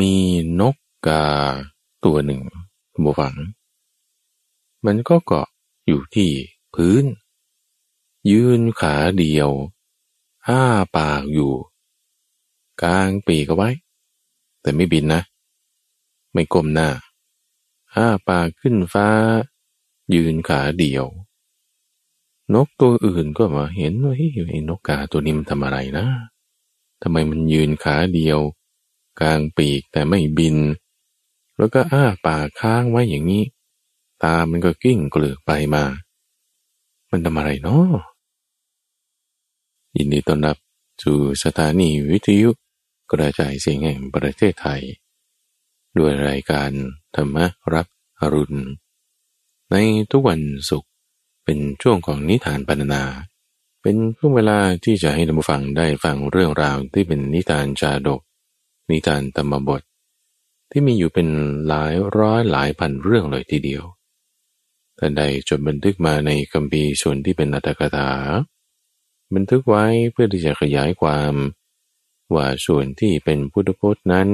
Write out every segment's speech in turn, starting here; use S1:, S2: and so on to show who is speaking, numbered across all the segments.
S1: มีนกกาตัวหนึ่งบวัง มันก็เกาะอยู่ที่พื้น ยืนขาเดียวอ้าปากอยู่ กลางปีกเอาไว้ แต่ไม่บินนะ ไม่ก้มหน้าอ้าปากขึ้นฟ้า ยืนขาเดียว นกตัวอื่นก็มาเห็นว่าเฮ้ยไอ้นกกาตัวนี้มันทำอะไรนะทำไมมันยืนขาเดียว กลางปีกแต่ไม่บิน แล้วก็อ้าปากค้างไว้อย่างนี้ ตามันก็กิ้งเกลือกไปมา มันทำอะไรเนาะยินดีต้อนรับสู่สถานีวิทยุกระจายเสียงแห่งประเทศไทย ด้วยรายการธรรมรับอรุณ ในทุกวันศุกร์เป็นช่วงของนิทานปรรนา เป็นช่วงเวลาที่จะให้ท่านผู้ฟังได้ฟังเรื่องราวที่เป็นนิทานจาดก นิทานธรรมบท ที่มีอยู่เป็นหลายร้อยหลายพันเรื่องเลยทีเดียวแต่ใดจดบันทึกมาในคัมภีร์ส่วนที่เป็นอัตถกถา บันทึกไว้เพื่อที่จะขยายความ ว่าส่วนที่เป็นพุทธพจน์นั้น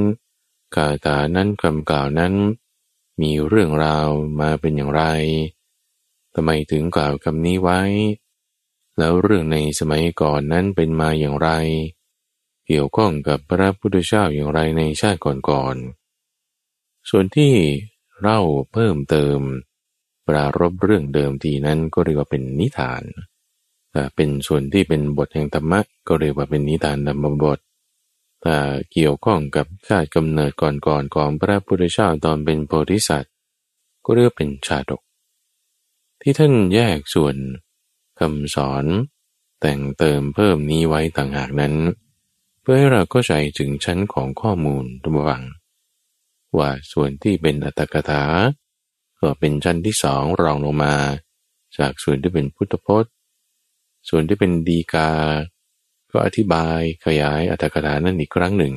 S1: คาถานั้นคำกล่าวนั้น มีเรื่องราวมาเป็นอย่างไรทำไมถึงกล่าวคำนี้ไว้ แล้วเรื่องในสมัยก่อนนั้นเป็นมาอย่างไร เกี่ยวข้องกับพระพุทธเจ้าอย่างไรในชาติก่อนๆ ส่วนที่เล่าเพิ่มเติม ปรารบเรื่องเดิมทีนั้นก็เรียกว่าเป็นนิทาน ถ้าเป็นส่วนที่เป็นบทแห่งธรรมะก็เรียกว่าเป็นนิทานธรรมบท ถ้าเกี่ยวข้องกับชาติกำเนิดก่อนๆของพระพุทธเจ้าตอนเป็นโพธิสัตว์ ก็เรียกเป็นชาดก ที่ท่านแยกส่วนคำสอน แต่งเติมเพิ่มนี้ไว้ต่างหากนั้น เพื่อให้เราเข้าใจถึงชั้นของข้อมูลทุกวัง ว่าส่วนที่เป็นอัตถกถา ก็เป็นชั้นที่สองรองลงมา จากส่วนที่เป็นพุทธพจน์ ส่วนที่เป็นดีกา ก็อธิบายขยายอัตถกถานั่นอีกครั้งหนึ่ง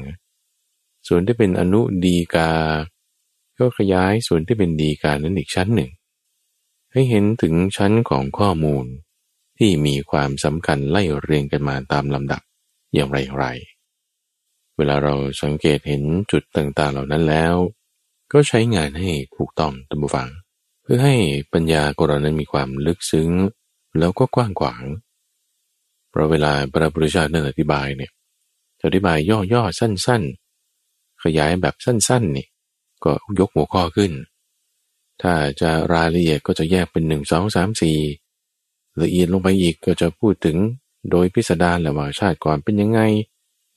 S1: ส่วนที่เป็นอนุดีกา ก็ขยายส่วนที่เป็นดีกานั้นอีกชั้นหนึ่ง ให้เห็นถึงชั้นของข้อมูลที่มีความสำคัญไล่เรียงกันมาตามลำดับอย่างไรไร เวลาเราสังเกตเห็นจุดต่างๆเหล่านั้นแล้ว ก็ใช้งานให้ถูกต้องตัมบูฟัง เพื่อให้ปัญญาของเรานั้นมีความลึกซึ้ง แล้วก็กว้างขวาง เพราะเวลาพระพุทธเจ้านั้นอธิบายเนี่ยอธิบายย่อๆสั้น ๆ ขยายแบบสั้นๆนี่ก็ยกหัวข้อขึ้น ถ้าจะรายละเอียดก็จะแยกเป็นหนึ่งสองสามสี่ละเอียดลงไปอีกก็จะพูดถึงโดยพิสดารแหละว่าชาติก่อนเป็นยังไง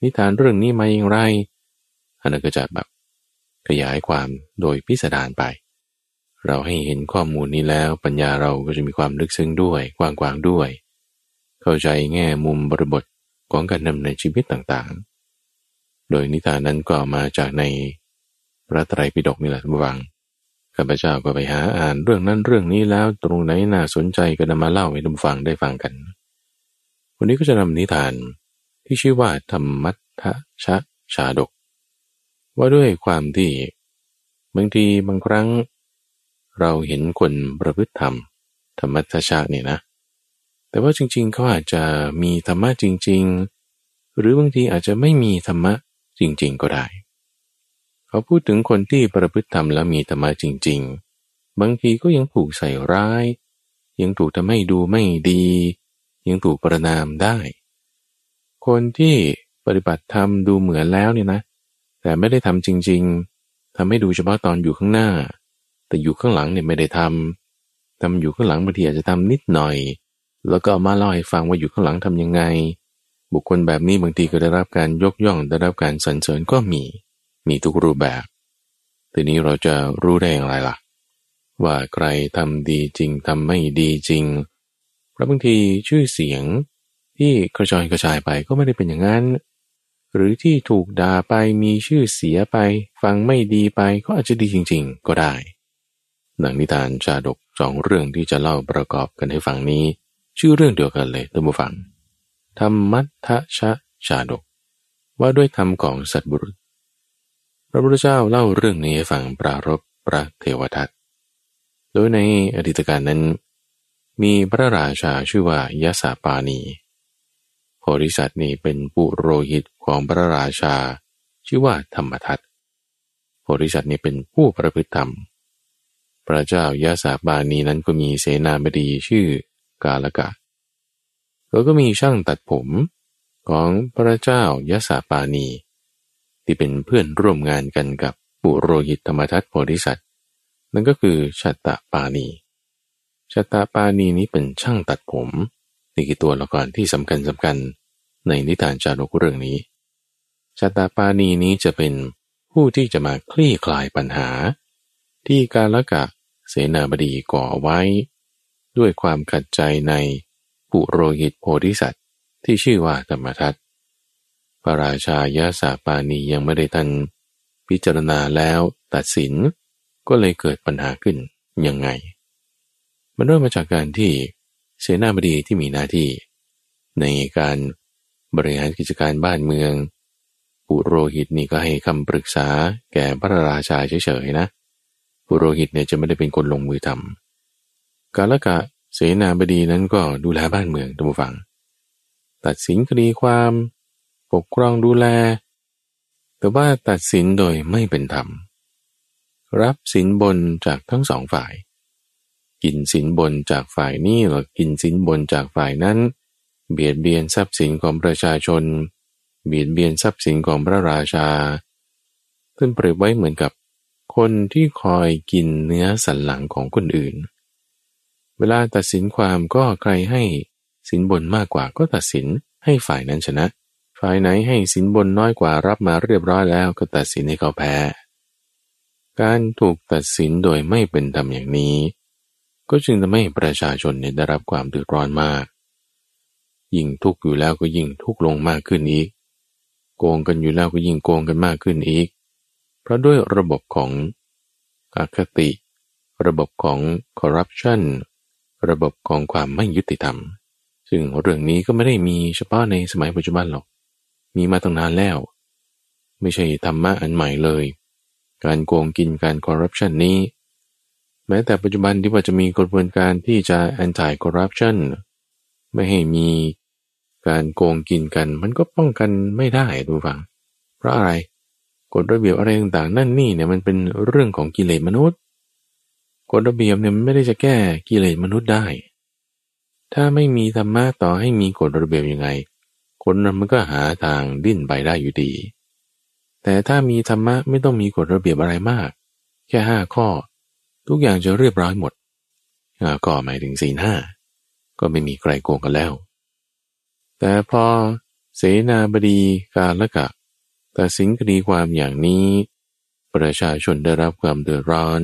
S1: นิทานเรื่องนี้มาอย่างไรอันนั้นก็จะแบบขยายความโดยพิสดารไป เราให้เห็นข้อมูลนี้แล้วปัญญาเราก็จะมีความลึกซึ้งด้วยกว้างๆด้วย เข้าใจแง่มุมบริบทของการดำเนินชีวิตต่างๆ โดยนิทานนั้นก็มาจากในพระไตรปิฎกนี่แหละทุกวังข้าพเจ้าก็ไปหาอ่านเรื่องนั้นเรื่องนี้แล้วตรงไหนน่าสนใจก็นำมาเล่าให้ทุกฟังได้ฟังกัน วันนี้ก็จะนำนิทาน ที่ชื่อว่าธรรมัทธชะชาดก ว่าด้วยความที่บางทีบางครั้ง เราเห็นคนประพฤติธรรม ธรรมัทชะเนี่ยนะ แต่ว่าจริงๆเขาอาจจะมีธรรมะจริง ๆ หรือบางทีอาจจะไม่มีธรรมะจริง ๆ ก็ได้ เขาพูดถึงคนที่ประพฤติธรรมแล้วมีธรรมะจริง ๆ บางทีก็ยังถูกใส่ร้าย ยังถูกทำให้ดูไม่ดี ยังถูกประนามได้ คนที่ปฏิบัติธรรมดูเหมือนแล้วเนี่ยนะ แต่ไม่ได้ทำจริง ๆทำให้ดูเฉพาะตอนอยู่ข้างหน้า แต่อยู่ข้างหลังเนี่ยไม่ได้ทำทำอยู่ข้างหลังบางทีอาจจะทำนิดหน่อย แล้วก็มาเล่าให้ฟังว่าอยู่ข้างหลังทำยังไง บุคคลแบบนี้บางทีก็ได้รับการยกย่องได้รับการสรรเสริญก็มี มีทุกรูปแบบทีนี้เราจะรู้ได้อย่างไรล่ะ ว่าใครทำดีจริงทำไม่ดีจริง เพราะบางทีชื่อเสียง ที่กระจายกระจายไปก็ไม่ได้เป็นอย่างนั้น หรือที่ถูกด่าไปมีชื่อเสียไป ฟังไม่ดีไปก็อาจจะดีจริง ๆ ก็ได้ หนังนิทานชาดกสองเรื่องที่จะเล่าประกอบกันให้ฟังนี้ ชื่อเรื่องเดียวกันเลยท่านผู้ฟังธรรมัทชะชาดก ว่าด้วยธรรมของสัตบุรุษ พระพุทธเจ้าเล่าเรื่องนี้ให้ฟังปรารบพระเทวทัตโดยในอดีตการนั้น มีพระราชาชื่อว่ายะสาปานี โพธิสัตว์นี้เป็นปุโรหิตของพระราชา ชื่อว่าธรรมทัตโพธิสัตว์นี่เป็นผู้ประพฤติธรรม พระเจ้ายาสาบานีนั้นก็มีเสนาบดีชื่อกาลกะแล้วก็มีช่างตัดผมของพระเจ้ายาสาปานี ที่เป็นเพื่อนร่วมงานกันกับปุโรหิตธรรมทัตโพธิสัตว์นั่นก็คือชัตตาปานีชัตตาปานีนี้เป็นช่างตัดผม นี่คือตัวละครที่สำคัญสำคัญในนิทานจารุกเรื่องนี้ชัตตปานีนี้จะเป็นผู้ที่จะมาคลี่คลายปัญหา ที่กาลกะเสนาบดีก่อไว้ ด้วยความขัดใจในปุโรหิตโพธิสัตว์ที่ชื่อว่าธรรมทัตพระราชายาสาปานียังไม่ได้ทันพิจารณาแล้วตัดสินก็เลยเกิดปัญหาขึ้นยังไง มันเริ่มมาจากการที่ เสนาบดีที่มีหน้าที่ ในการบริหารกิจการบ้านเมือง ปุโรหิตนี่ก็ให้คำปรึกษาแก่พระราชาเฉยๆนะปุโรหิตเนี่ยจะไม่ได้เป็นคนลงมือทำกาลกะเสนาบดีนั้นก็ดูแลบ้านเมืองทุกฝัง ตัดสินคดีความปกครองดูแล แต่ว่าตัดสินโดยไม่เป็นธรรม รับสินบนจากทั้งสองฝ่าย กินสินบนจากฝ่ายนี้หรือกินสินบนจากฝ่ายนั้น เบียดเบียนทรัพย์สินของประชาชน เบียดเบียนทรัพย์สินของพระราชาขึ้นเปรียบไว้เหมือนกับ คนที่คอยกินเนื้อสันหลังของคนอื่น เวลาตัดสินความก็ใครให้สินบนมากกว่าก็ตัดสินให้ฝ่ายนั้นชนะ ฝ่ายไหนให้สินบนน้อยกว่ารับมาเรียบร้อยแล้วก็ตัดสินให้เขาแพ้ การถูกตัดสินโดยไม่เป็นธรรมอย่างนี้ ก็จึงทำให้ประชาชนเนี่ยได้รับความเดือดร้อนมาก ยิ่งทุกข์อยู่แล้วก็ยิ่งทุกข์ลงมากขึ้นอีก โกงกันอยู่แล้วก็ยิ่งโกงกันมากขึ้นอีก เพราะด้วยระบบของอคติ ระบบของคอร์รัปชันระบบของความไม่ยุติธรรม ซึ่งเรื่องนี้ก็ไม่ได้มีเฉพาะในสมัยปัจจุบันหรอก มีมาตั้งนานแล้ว ไม่ใช่ธรรมะอันใหม่เลย การโกงกินการคอร์รัปชันนี้ แม้แต่ปัจจุบันที่ว่าจะมีกระบวนการที่จะ anti corruption ไม่ให้มีการโกงกินกัน มันก็ป้องกันไม่ได้ดูฟัง เพราะอะไรกฎระเบียบอะไรต่างๆ นั่นนี่เนี่ยมันเป็นเรื่องของกิเลสมนุษย์กฎระเบียบเนี่ยมันไม่ได้จะแก้กิเลสมนุษย์ได้ ถ้าไม่มีธรรมะต่อให้มีกฎระเบียบยังไง คนมันก็หาทางดิ้นไปได้อยู่ดี แต่ถ้ามีธรรมะไม่ต้องมีกฎระเบียบอะไรมาก แค่ห้าข้อ ทุกอย่างจะเรียบร้อยหมดก็หมายถึงสี่ห้าก็ไม่มีใครโกงกันแล้ว แต่พอเสนาบดีกาละกะตัดสินคดีความอย่างนี้ ประชาชนได้รับความเดือดร้อน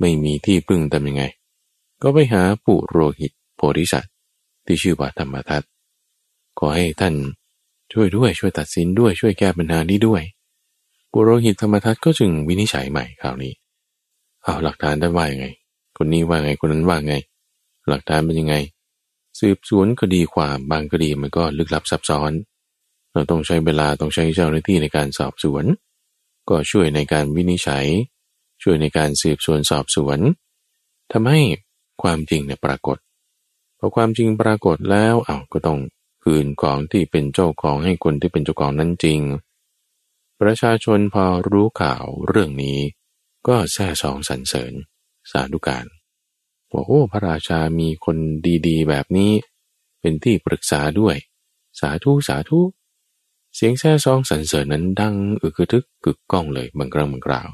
S1: ไม่มีที่พึ่งทำยังไง ก็ไปหาปุโรหิตโพธิสัตว์ที่ชื่อว่าธรรมทัตขอให้ท่านช่วยด้วยช่วยตัดสินด้วยช่วยแก้ปัญหานี้ด้วยปุโรหิตธรรมทัตก็จึงวินิจฉัยใหม่คราวนี้ เอาหลักฐานได้ว่ายังไง คนนี้ว่าไงคนนั้นว่าไง หลักฐานเป็นยังไง สืบสวนคดีความบางคดีมันก็ลึกลับซับซ้อน เราต้องใช้เวลาต้องใช้เจ้าหน้าที่ในการสอบสวน ก็ช่วยในการวินิจฉัย ช่วยในการสืบสวนสอบสวนทำให้ความจริงเนี่ยปรากฏพอความจริงปรากฏแล้วเอาก็ต้องคืนของที่เป็นเจ้าของให้คนที่เป็นเจ้าของนั้นจริง ประชาชนพอรู้ข่าวเรื่องนี้ ก็แซ่สองสรรเสริญสาธุการว่าโอ้พระราชามีคนดีๆ แบบนี้ เป็นที่ปรึกษาด้วย สาธุสาธุ เสียงแซ่ซองสรรเสริญนั้นดังอึกทึกกึกก้องเลยบางครั้งบางคราว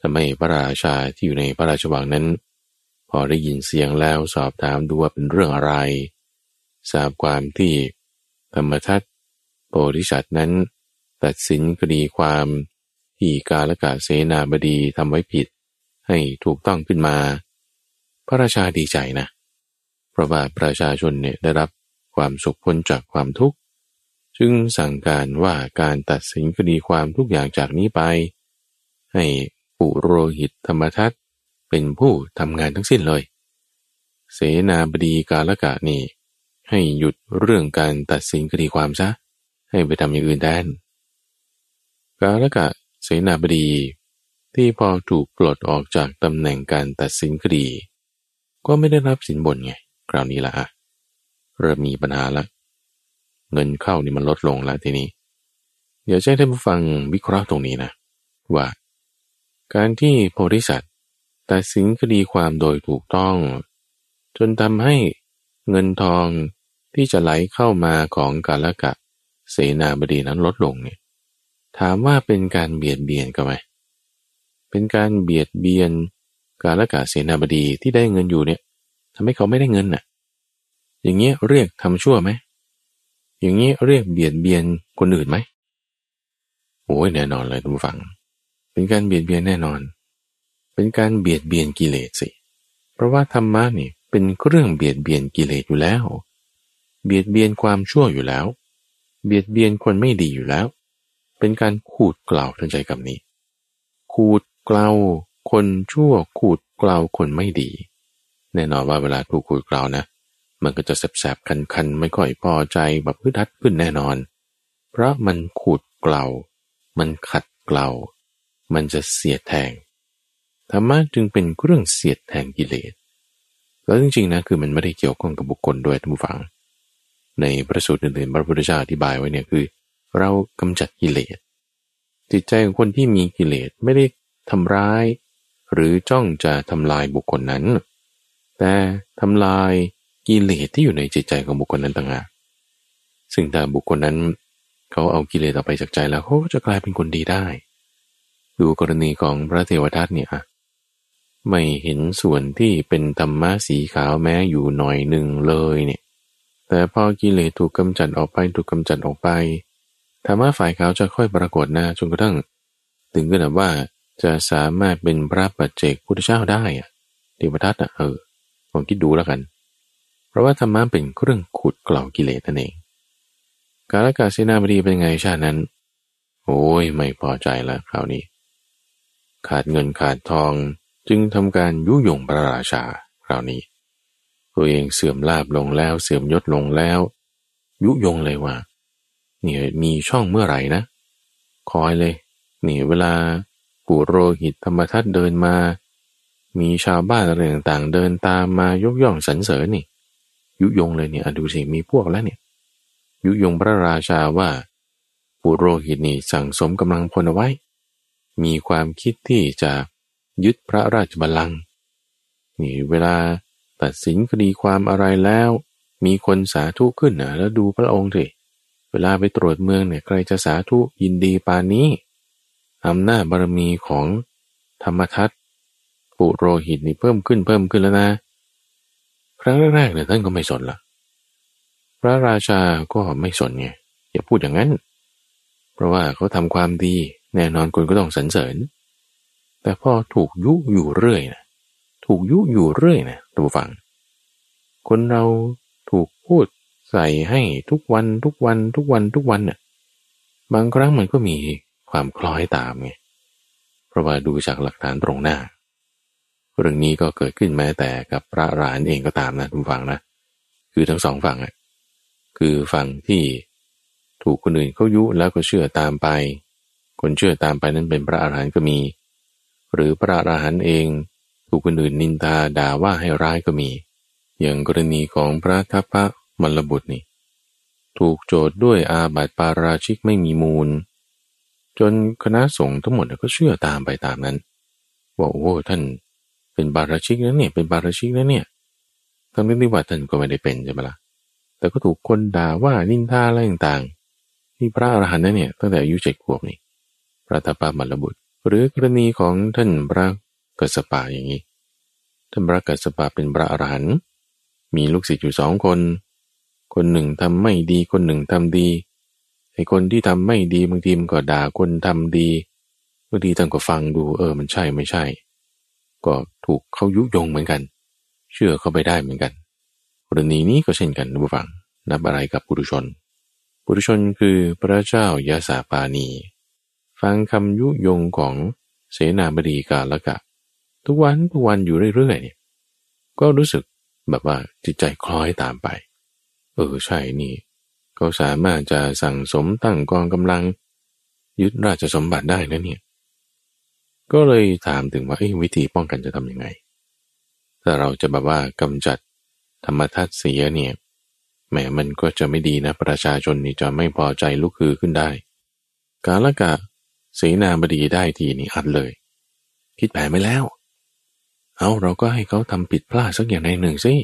S1: ทำให้พระราชาที่อยู่ในพระราชวังนั้น พอได้ยินเสียงแล้วสอบถามดูว่าเป็นเรื่องอะไร ทราบความที่ธรรมทัตโพธิสัตว์นั้น ตัดสินคดีความ ที่กาลกะเสนาบดีทำไว้ผิด ให้ถูกต้องขึ้นมา พระราชาดีใจนะ เพราะว่าประชาชนเนี่ยได้รับความสุขพ้นจากความทุกข์จึงสั่งการว่าการตัดสินคดีความทุกอย่างจากนี้ไป ให้ปุโรหิตธรรมทัตเป็นผู้ทำงานทั้งสิ้นเลย เสนาบดีกาลกะนี่ ให้หยุดเรื่องการตัดสินคดีความซะ ให้ไปทำอย่างอื่นแทนกาลกะ เสนาบดีที่พอถูกปลดออกจากตำแหน่งการตัดสินคดี ก็ไม่ได้รับสินบนไง คราวนี้ละอะเริ่มมีปัญหาละเงินเข้านี่มันลดลงแล้วทีนี้ เดี๋ยวใช้ท่านผู้ฟังวิเคราะห์ตรงนี้นะ ว่า การที่โพธิสัตว์ตัดสินคดีความโดยถูกต้อง จนทำให้เงินทองที่จะไหลเข้ามาของกาลกะเสนาบดีนั้นลดลงเนี่ย ถามว่าเป็นการเบียดเบียนกันไหมเป็นการเบียดเบียนกาลกะเสนาบดีที่ได้เงินอยู่เนี่ยทำให้เขาไม่ได้เงินน่ะ อย่างเงี้ยเรียกทำชั่วไหม อย่างนี้ยเรียกเบียดเบียนคนอื่นไหมโอ้ยแน่นอนเลยทุกฝัง เป็นการเบียดเบียนแน่นอน เป็นการเบียดเบียนกิเลสสิ เพราะว่าธรรมะนี่เป็นเรื่องเบียดเบียนกิเลสอยู่แล้ว เบียดเบียนความชั่วอยู่แล้ว เบียดเบียนคนไม่ดีอยู่แล้ว เป็นการขูดเกล่าวทันใจกับนี้ ขูดเกลาคนชั่วขูดเกลาคนไม่ดี แน่นอนว่าเวลาถูกขูดเกลานะ มันก็จะแสบๆคันๆ ไม่ค่อยพอใจแบบพึ่ทัดขึ้นแน่นอน เพราะมันขูดเกลา มันขัดเกลา มันจะเสียดแทงธรรมะจึงเป็นเครื่องเสียดแทงกิเลส แล้วจริงๆนะคือมันไม่ได้เกี่ยวข้องกับบุคคลด้วยท่านผู้ฟัง ในประสูตรอื่นๆพระพุทธเจ้าอธิบายไว้เนี่ยคือ เรากำจัดกิเลสจิตใจของคนที่มีกิเลสไม่ได้ทำร้าย หรือจ้องจะทำลายบุคคลนั้น แต่ทำลายกิเลสที่อยู่ในจิตใจของบุคคลนั้นต่างหากซึ่งถ้าบุคคลนั้น เขาเอากิเลสออกไปจากใจแล้วเขาก็จะกลายเป็นคนดีได้ ดูกรณีของพระเทวทัตเนี่ยไม่เห็นส่วนที่เป็นธรรมะสีขาวแม้อยู่หน่อยหนึ่งเลยเนี่ย แต่พอกิเลสถูกกำจัดออกไปถูกกำจัดออกไป ธรรมะฝ่ายขาวจะค่อยปรากฏนะจนกระทั่ง ถึงขนาดว่าจะสามารถเป็นพระปัจเจกพุทธเจ้าได้อะเทวทัตอะเออลองคิดดูแล้วกัน เพราะว่าธรรมะเป็นเครื่องขุดกล่าวกิเลสนั่นเอง กาลกาเสนาบดีเป็นไงชาตินั้น โอ้ยไม่พอใจแล้วคราวนี้ ขาดเงินขาดทองจึงทำการยุยงพระราชาคราวนี้ ตัวเองเสื่อมลาบลงแล้วเสื่อมยศลงแล้ว ยุยงเลยว่า เนี่ยมีช่องเมื่อไหร่นะ คอยเลยนี่เวลาปู่โรหิตธรรมทัตเดินมา มีชาวบ้านอะไรต่างๆ เดินตามมายกย่องสรรเสริญนี่ ยุยงเลยเนี่ยดูสิมีพวกแล้วเนี่ย ยุยงพระราชาว่าปุโรหิตนี่สั่งสมกำลังพลเอาไว้ มีความคิดที่จะยึดพระราชบัลลังก์นี่เวลาตัดสินคดีความอะไรแล้ว มีคนสาธุขึ้นนะแล้วดูพระองค์สิ วลาไปตรวจเมืองเนี่ยใครจะสาธุยินดีปานนี้อำนาจบารมีของธรรมทัตปุโรหิตนี่เพิ่มขึ้นเพิ่มขึ้นแล้วนะ ครั้งแรกๆเนี่ยท่านก็ไม่สนละพระราชาก็ไม่สนไงอย่าพูดอย่างนั้น เพราะว่าเขาทำความดีแน่นอนคนก็ต้องสรรเสริญ แต่พอถูกยุอยู่เรื่อยนะถูกยุอยู่เรื่อยนะตัวฟัง คนเราถูกพูด ใส่ให้ทุกวันทุกวันทุกวันทุกวันเนี่ยบางครั้งมันก็มีความคล้อยตามไงเพราะว่าดูจากหลักฐานตรงหน้า เรื่องนี้ก็เกิดขึ้นแม้แต่กับพระรานเองก็ตามนะทุกฝั่งนะ คือทั้งสองฝั่งอะคือฝั่งที่ถูกคนอื่นเขายุแล้วก็เชื่อตามไป คนเชื่อตามไปนั้นเป็นพระอรหันต์ก็มี หรือพระอรหันต์เองถูกคนอื่นนินทาด่าว่าให้ร้ายก็มี อย่างกรณีของพระทัพพระ มลบุตรนี่ ถูกโจทย์ด้วยอาบัติปาราชิกไม่มีมูล จนคณะสงฆ์ทั้งหมดก็เชื่อตามไปตามนั้นว่าโอ้ท่านเป็นบาราชิกนะเนี่ยเป็นบาราชิกนะเนี่ยทั้งที่ว่าท่านก็ไม่ได้เป็นใช่ไหมละ่ะแต่ก็ถูกคนด่าว่านินทาอะไรต่างๆที่พระอรหันต์นั่นเนี่ยตั้งแต่อายุเจ็ดขวบนี่พระตาปามัลบุตร หรือกรณีของท่านพระกัสสปะอย่างนี้ท่านพระกัสสปะเป็นพระอรหันต์มีลูกศิษย์อยู่สองคน คนหนึ่งทำไม่ดี คนหนึ่งทำดีไอ้คนที่ทำไม่ดีบางทีมันก็ด่าคนทำดีบางทีท่านก็ฟังดูเออมันใช่ไม่ใช่ ก็ถูกเขายุยงเหมือนกัน เชื่อเข้าไปได้เหมือนกันกรณีนี้ก็เช่นกันนะผู้ฟังนับอะไรกับปุถุชน ปุถุชนคือพระเจ้ายาสาปานี ฟังคำยุยงของเสนาบดีกาละกะ ทุกวันทุกวันอยู่เรื่อยๆเนี่ยก็รู้สึกแบบว่าจิตใจคล้อยตามไป เออใช่นี่ เขาสามารถจะสั่งสมตั้งกองกำลัง ยึดราชสมบัติได้นะเนี่ย ก็เลยถามถึงว่าวิธีป้องกันจะทำยังไง ถ้าเราจะแบบว่ากำจัดธรรมทัศเสียเนี่ยแหมมันก็จะไม่ดีนะ ประชาชนนี่จะไม่พอใจลุกคือขึ้นได้ กาละกะเสนาบดีได้ทีนี้อัดเลย คิดแผนไม่แล้ว เอาเราก็ให้เขาทำผิดพลาดสักอย่างใดหนึ่งสิ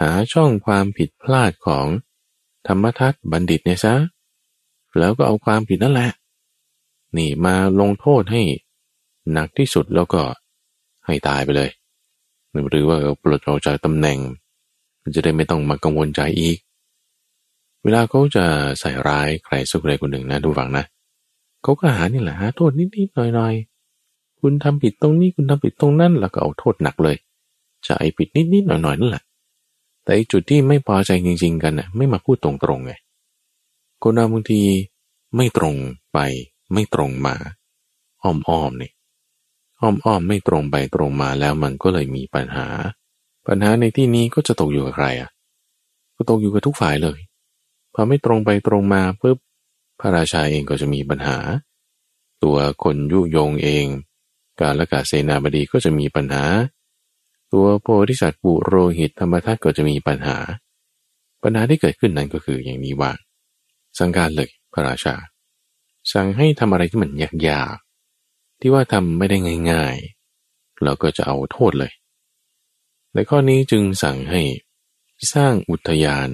S1: หาช่องความผิดพลาดของธรรมทัตบัณฑิตเนี่ยซะ แล้วก็เอาความผิดนั่นแหละ นี่มาลงโทษให้หนักที่สุดแล้วก็ให้ตายไปเลย หรือว่าปลดออกจากตำแหน่ง จะได้ไม่ต้องมากังวลใจอีก เวลาเขาจะใส่ร้ายใครสักคนใคนหนึ่งนะดูฟังนะเขาก็หานี่แหละหาโทษนิดๆหน่อยๆ คุณทำผิดตรงนี้คุณทำผิดตรงนั้นแล้วก็เอาโทษหนักเลย จะไอ้ผิดนิดๆหน่อยๆนั่นแหละ แต่จุดที่ไม่พอใจจริง ๆ กันน่ะไม่มาพูดตรงๆไงคนเราบางทีไม่ตรงไป ไม่ตรงมาอ้อมๆนี่อ้อมๆไม่ตรงไปตรงมาแล้วมันก็เลยมีปัญหา ปัญหาในที่นี้ก็จะตกอยู่กับใครอะก็ตกอยู่กับทุกฝ่ายเลยพอไม่ตรงไปตรงมาปุ๊บพระราชาเองก็จะมีปัญหา ตัวคนยุยงเอง การละกาเสนาบดีก็จะมีปัญหา ตัวโพธิสัตว์ปุโรหิตธรรมทัตก็จะมีปัญหา ปัญหาที่เกิดขึ้นนั้นก็คืออย่างนี้ว่า สังการเลยพระราชา สั่งให้ทำอะไรที่มันยากๆที่ว่าทำไม่ได้ง่ายๆเราก็จะเอาโทษเลยในข้อนี้จึงสั่งให้สร้างอุทยาน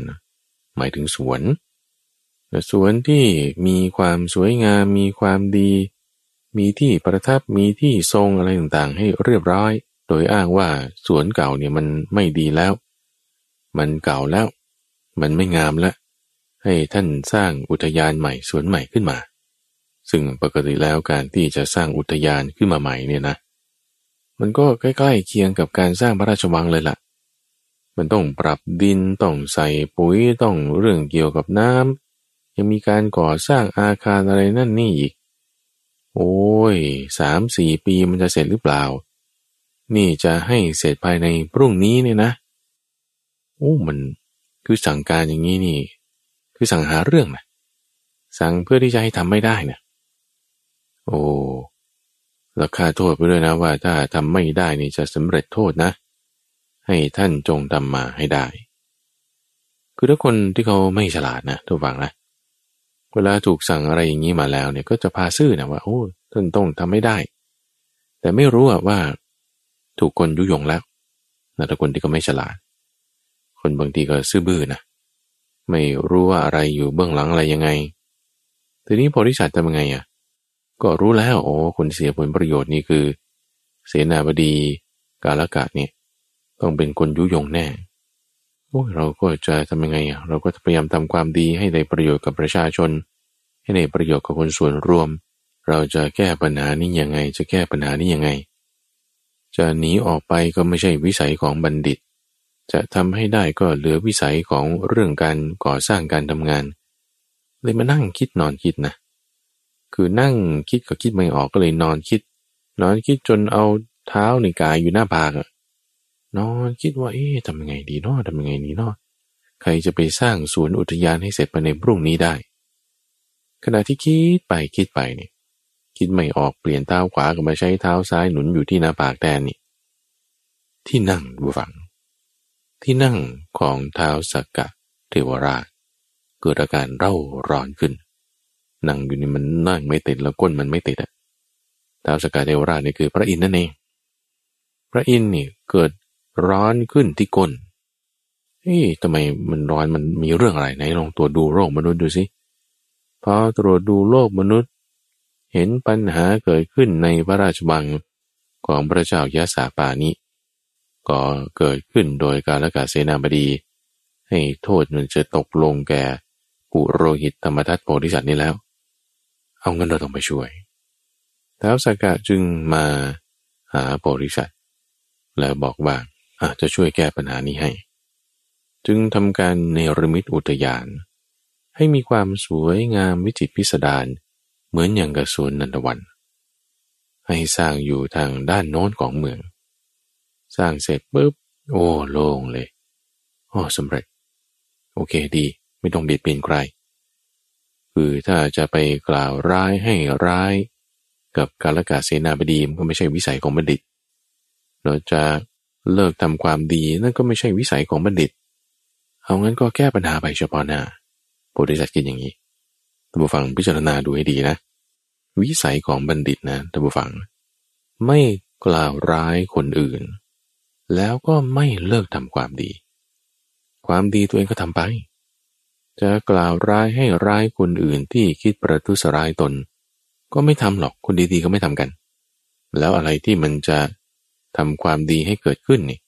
S1: หมายถึงสวนสวนที่มีความสวยงามมีความดี มีที่ประทับมีที่ทรงอะไรต่างๆ ให้เรียบร้อย โดยอ้างว่าสวนเก่าเนี่ยมันไม่ดีแล้ว มันเก่าแล้ว มันไม่งามแล้ว ให้ท่านสร้างอุทยานใหม่สวนใหม่ขึ้นมา ซึ่งปกติแล้วการที่จะสร้างอุทยานขึ้นมาใหม่เนี่ยนะ มันก็ใกล้ๆเคียงกับการสร้างพระราชวังเลยละ่ะ มันต้องปรับดินต้องใส่ปุ๋ยต้องเรื่องเกี่ยวกับน้ำยังมีการก่อสร้างอาคารอะไรนั่นนี่อีก โอ้ยสามสี่ปีมันจะเสร็จหรือเปล่า นี่จะให้เสร็จภายในพรุ่งนี้เนี่ยนะโอ้มันคือสั่งการอย่างนี้นี่ คือสั่งหาเรื่องนะสั่งเพื่อที่จะให้ทำไม่ได้นะโอ้ราคาโทษไปด้วยนะว่าถ้าทำไม่ได้นี่จะสำเร็จโทษนะ ให้ท่านจงทำมาให้ได้ คือถ้าคนที่เขาไม่ฉลาดนะทุกฝังนะเวลาถูกสั่งอะไรอย่างนี้มาแล้วเนี่ยก็จะพาซื่อนะว่าโอ้ท่านต้องทำไม่ได้ แต่ไม่รู้ว่า ถูกคนยุยงแล้วนะแต่คนที่ก็ไม่ฉลาด คนบางทีก็ซื่อบื้อนะ ไม่รู้ว่าอะไรอยู่เบื้องหลังอะไรยังไง ทีนี้โพธิสัตว์ทำยังไงอะ ก็รู้แล้วโอ้คนเสียผลประโยชน์นี่คือ เสนาบดีกาลกะเนี่ยต้องเป็นคนยุยงแน่โอ้เราก็จะทำยังไงอะเราก็พยายามทำความดีให้ได้ประโยชน์กับประชาชน ให้ได้ประโยชน์กับคนส่วนรวม เราจะแก้ปัญหานี้ยังไง จะแก้ปัญหานี้ยังไง จะหนีออกไปก็ไม่ใช่วิสัยของบัณฑิต จะทำให้ได้ก็เหลือวิสัยของเรื่องการก่อสร้างการทำงาน เลยมานั่งคิดนอนคิดนะ คือนั่งคิดก็คิดไม่ออกก็เลยนอนคิด นอนคิดจนเอาเท้าในกายอยู่หน้าผากอะนอนคิดว่าเอ๊ะทำยังไงดีเนาะทำยังไงดีเนาะใครจะไปสร้างสวนอุทยานให้เสร็จภายในพรุ่งนี้ได้ ขณะที่คิดไปคิดไปเนี่ย คิดไม่ออกเปลี่ยนเท้าขวาก็มาใช้เท้าซ้ายหนุนอยู่ที่หน้าปากแทนนี่ ที่นั่งบูฟัง ที่นั่งของเท้าสักกะเทวราชเกิดอาการเร่าร้อนขึ้น นั่งอยู่นี่มันนั่งไม่ติดแล้วก้นมันไม่ติดอะเท้าสักกะเทวราชนี่คือพระอินทร์นั่นเอง พระอินทร์นี่เกิดร้อนขึ้นที่ก้นเฮ้ยทำไมมันร้อนมันมีเรื่องอะไรไหนลองตรวจดูโรคมนุษย์ดูสิพอตรวจดูโลกมนุษย์ เห็นปัญหาเกิดขึ้นในพระราชวังของพระเจ้ายะสาปานิก็เกิดขึ้นโดยการละกาเสนาบดี ให้โทษมันจะตกลงแก่ปุโรหิตธรรมทัตโพธิสัตว์นี้แล้ว เอาเงินเราต้องไปช่วยท้าวสากะจึงมาหาโพธิสัตว์แล้วบอกว่าอาจจะช่วยแก้ปัญหานี้ให้ จึงทำการเนรมิตอุทยาน ให้มีความสวยงามวิจิตรพิสดาร เหมือนอย่างกระสวนนันทวัน ให้สร้างอยู่ทางด้านโน้นของเมือง สร้างเสร็จปุ๊บ โอ้โล่งเลยโอ้สำเร็จ โอเคดี ไม่ต้องเบียดเบียนใคร คือถ้าจะไปกล่าวร้ายให้ร้าย กับการละกาเสนาบดีมันก็ไม่ใช่วิสัยของบัณฑิต เราจะเลิกทำความดีนั่นก็ไม่ใช่วิสัยของบัณฑิต เอางั้นก็แก้ปัญหาไปเฉพาะหน้าโพธิสัตว์คิดอย่างนี้ ท่านผู้ฟังพิจารณาดูให้ดีนะ วิสัยของบัณฑิตนะท่านผู้ฟัง ไม่กล่าวร้ายคนอื่น แล้วก็ไม่เลิกทำความดี ความดีตัวเองก็ทำไป จะกล่าวร้ายให้ร้ายคนอื่นที่คิดประทุษร้ายตน ก็ไม่ทำหรอกคนดีๆก็ไม่ทำกัน แล้วอะไรที่มันจะทำความดีให้เกิดขึ้นนี่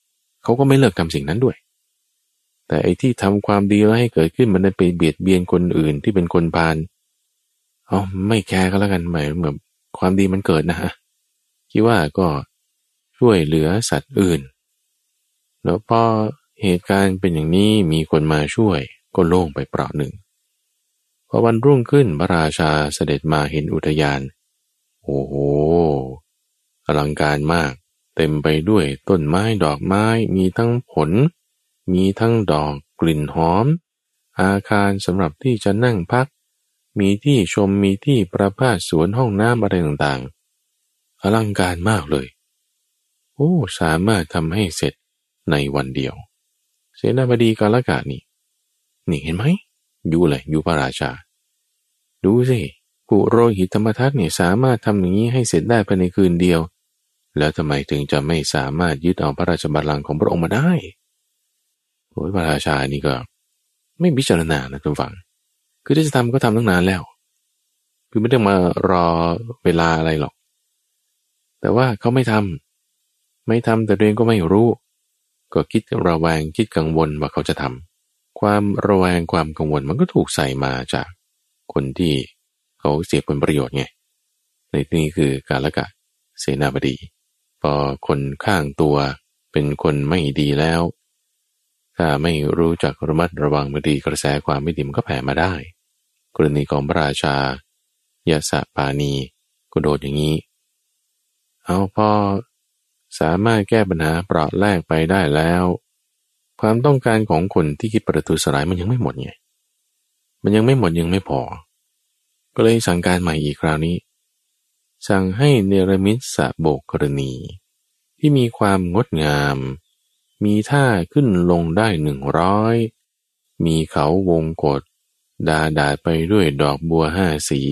S1: เขาก็ไม่เลิกทำสิ่งนั้นด้วย แต่ไอ้ที่ทำความดีแล้วให้เกิดขึ้นมันได้ไปเบียดเบียนคนอื่นที่เป็นคนพาลเอไม่แคร์ก็แล้วกันหมายเหมือนความดีมันเกิดนะฮะคิดว่าก็ช่วยเหลือสัตว์อื่น แล้วพอเหตุการณ์เป็นอย่างนี้มีคนมาช่วยก็โล่งไปเปล่าหนึ่งพอวันรุ่งขึ้นพระราชาเสด็จมาเห็นอุทยาน โอ้โหอลังการมาก เต็มไปด้วยต้นไม้ดอกไม้มีทั้งผล มีทั้งดอกกลิ่นหอม อาคารสำหรับที่จะนั่งพัก มีที่ชมมีที่ประพาสสวนห้องน้ำอะไรต่างๆ อลังการมากเลย โอ้ สามารถทำให้เสร็จในวันเดียว เสนาบดีกาลกะนี่ นี่เห็นไหมอยู่เลยอยู่พระราชา ดูสิปุโรหิตธรรมทัตเนี่ยสามารถทำอย่างนี้ให้เสร็จได้ภายในคืนเดียว แล้วทำไมถึงจะไม่สามารถยึดเอาพระราชบัลลังก์ของพระองค์มาได้ โอ้ยพระราชานี่ก็ ไม่พิจารณานะทุกฝัง คือที่จะทำก็ทำตั้งนานแล้ว คือไม่ได้มารอเวลาอะไรหรอก แต่ว่าเขาไม่ทำไม่ทำแต่ตัวเองก็ไม่รู้ ก็คิดระแวงคิดกังวลว่าเขาจะทำความระแวงความกังวลมันก็ถูกใส่มาจากคนที่เขาเสียผลประโยชน์ไง ในที่นี้คือการละกะเสนาบดี พอคนข้างตัวเป็นคนไม่ดีแล้ว ถ้าไม่รู้จักระมัดระวังบดีกระแสความไม่ดีมันก็แผ่มาได้ กรณีของพระราชายาสะปานีก็โดดอย่างนี้ เอาพอสามารถแก้ปัญหาเปราะแรกไปได้แล้ว ความต้องการของคนที่คิดประทุษร้ายมันยังไม่หมดไงมันยังไม่หมดยังไม่พอ ก็เลยสั่งการใหม่อีกคราวนี้ สั่งให้เนรมิตสะโบกกรณี ที่มีความงดงาม มีท่าขึ้นลงได้หนึ่งร้อย มีเขาวงกฏดาดาไปด้วยดอกบัวห้าสี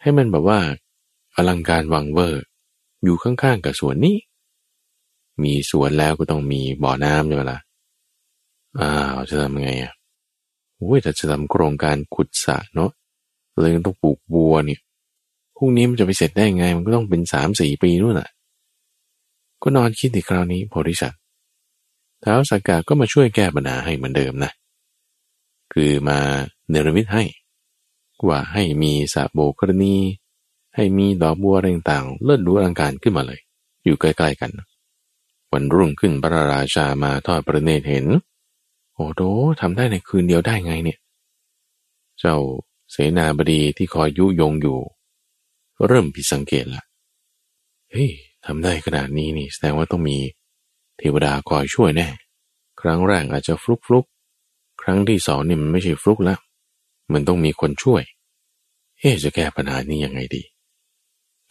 S1: ให้มันแบบว่าอลังการวังเวอร์ อยู่ข้างๆกับสวนนี้ มีสวนแล้วก็ต้องมีบ่อน้ำใช่ไหมละ่ะ อ้าวจะทำไงอะโอ้ยแต่จะทำโครงการขุดสระเนาะเลยต้องปลูกบัวเนี่ยพรุ่งนี้มันจะไปเสร็จได้ไง มันก็ต้องเป็นสามสี่ปีนู่นน่ะ ก็นอนคิดในคราวนี้โพธิสัตว ท้าวสักกาก็มาช่วยแก้ปัญหาให้เหมือนเดิมนะ คือมาเนรมิตให้ ว่าให้มีสระโบกรณี ให้มีดอกบัวต่างๆ เลิศดูอลังการขึ้นมาเลย อยู่ใกล้ๆกัน วันรุ่งขึ้นพระราชามาทอดพระเนตรเห็น โอ้โหทำได้ในคืนเดียวได้ไงเนี่ย เจ้าเสนาบดีที่คอยยุยงอยู่ เริ่มผิดสังเกตละเฮ้ยทำได้ขนาดนี้นี่แสดงว่าต้องมี เทวดาคอยช่วยแน่ ครั้งแรกอาจจะฟลุกฟลุกครั้งที่สองนี่มันไม่ใช่ฟลุกแล้ว มันต้องมีคนช่วยเฮ้จะแก้ปัญหานี้ยังไงดี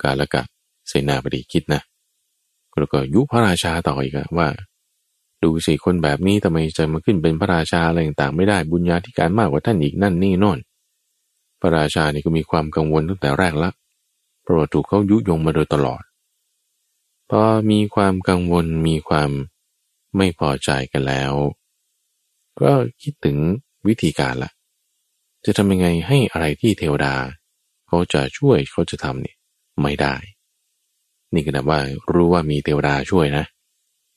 S1: กาละกะเสนาบดีคิดนะแล้วก็ยุพระราชาต่ออีกว่า ดูสิคนแบบนี้ทำไมจะมาขึ้นเป็นพระราชาอะไรต่างๆไม่ได้บุญญาธิการมากกว่าท่านอีกนั่นนี่นอนพระราชานี่ก็มีความกังวลตั้งแต่แรกละเพราะถูกเขายุยงมาโดยตลอด พอมีความกังวลมีความไม่พอใจกันแล้ว ก็คิดถึงวิธีการละ จะทำยังไงให้อะไรที่เทวดา เขาจะช่วยเขาจะทำเนี่ยไม่ได้ นี่ก็นับว่ารู้ว่ามีเทวดาช่วยนะ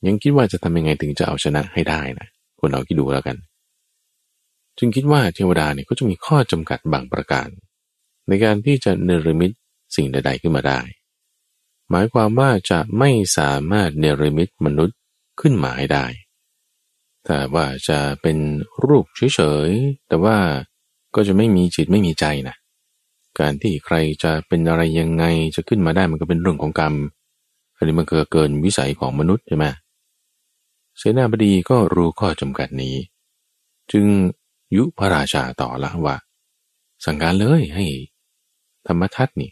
S1: ยังคิดว่าจะทำยังไงถึงจะเอาชนะให้ได้นะคุณเราคิดดูแล้วกัน จึงคิดว่าเทวดาเนี่ยก็จะมีข้อจำกัดบางประการ ในการที่จะเนรมิตสิ่งใดๆขึ้นมาได้ หมายความว่าจะไม่สามารถเนรมิตมนุษย์ขึ้นมาให้ได้ แต่ว่าจะเป็นรูปเฉยๆ แต่ว่าก็จะไม่มีจิตไม่มีใจนะ การที่ใครจะเป็นอะไรยังไงจะขึ้นมาได้มันก็เป็นเรื่องของกรรม อันนี้มันเกิดเกินวิสัยของมนุษย์ใช่ไหมเสนาบดีก็รู้ข้อจำกัดนี้ จึงยุพระราชาต่อละว่า สั่งการเลยให้ธรรมทัตนี่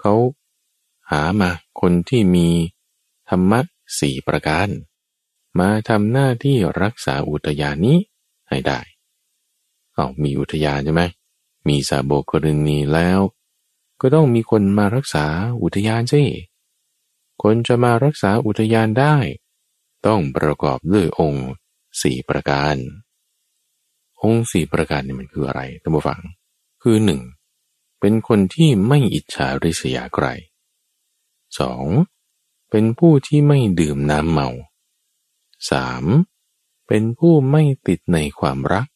S1: เขา หามาคนที่มีธรรมะสี่ประการ มาทำหน้าที่รักษาอุทยานนี้ให้ได้ เอามีอุทยานใช่ไหมมีสาโบกรณีแล้ว ก็ต้องมีคนมารักษาอุทยานสิคนจะมารักษาอุทยานได้ ต้องประกอบด้วยองค์สี่ประการ องค์สี่ประการนี่มันคืออะไรท่านผู้ฟัง คือหนึ่งเป็นคนที่ไม่อิจฉาริษยาใคร สองเป็นผู้ที่ไม่ดื่มน้ำเมา 3. เป็นผู้ไม่ติดในความรัก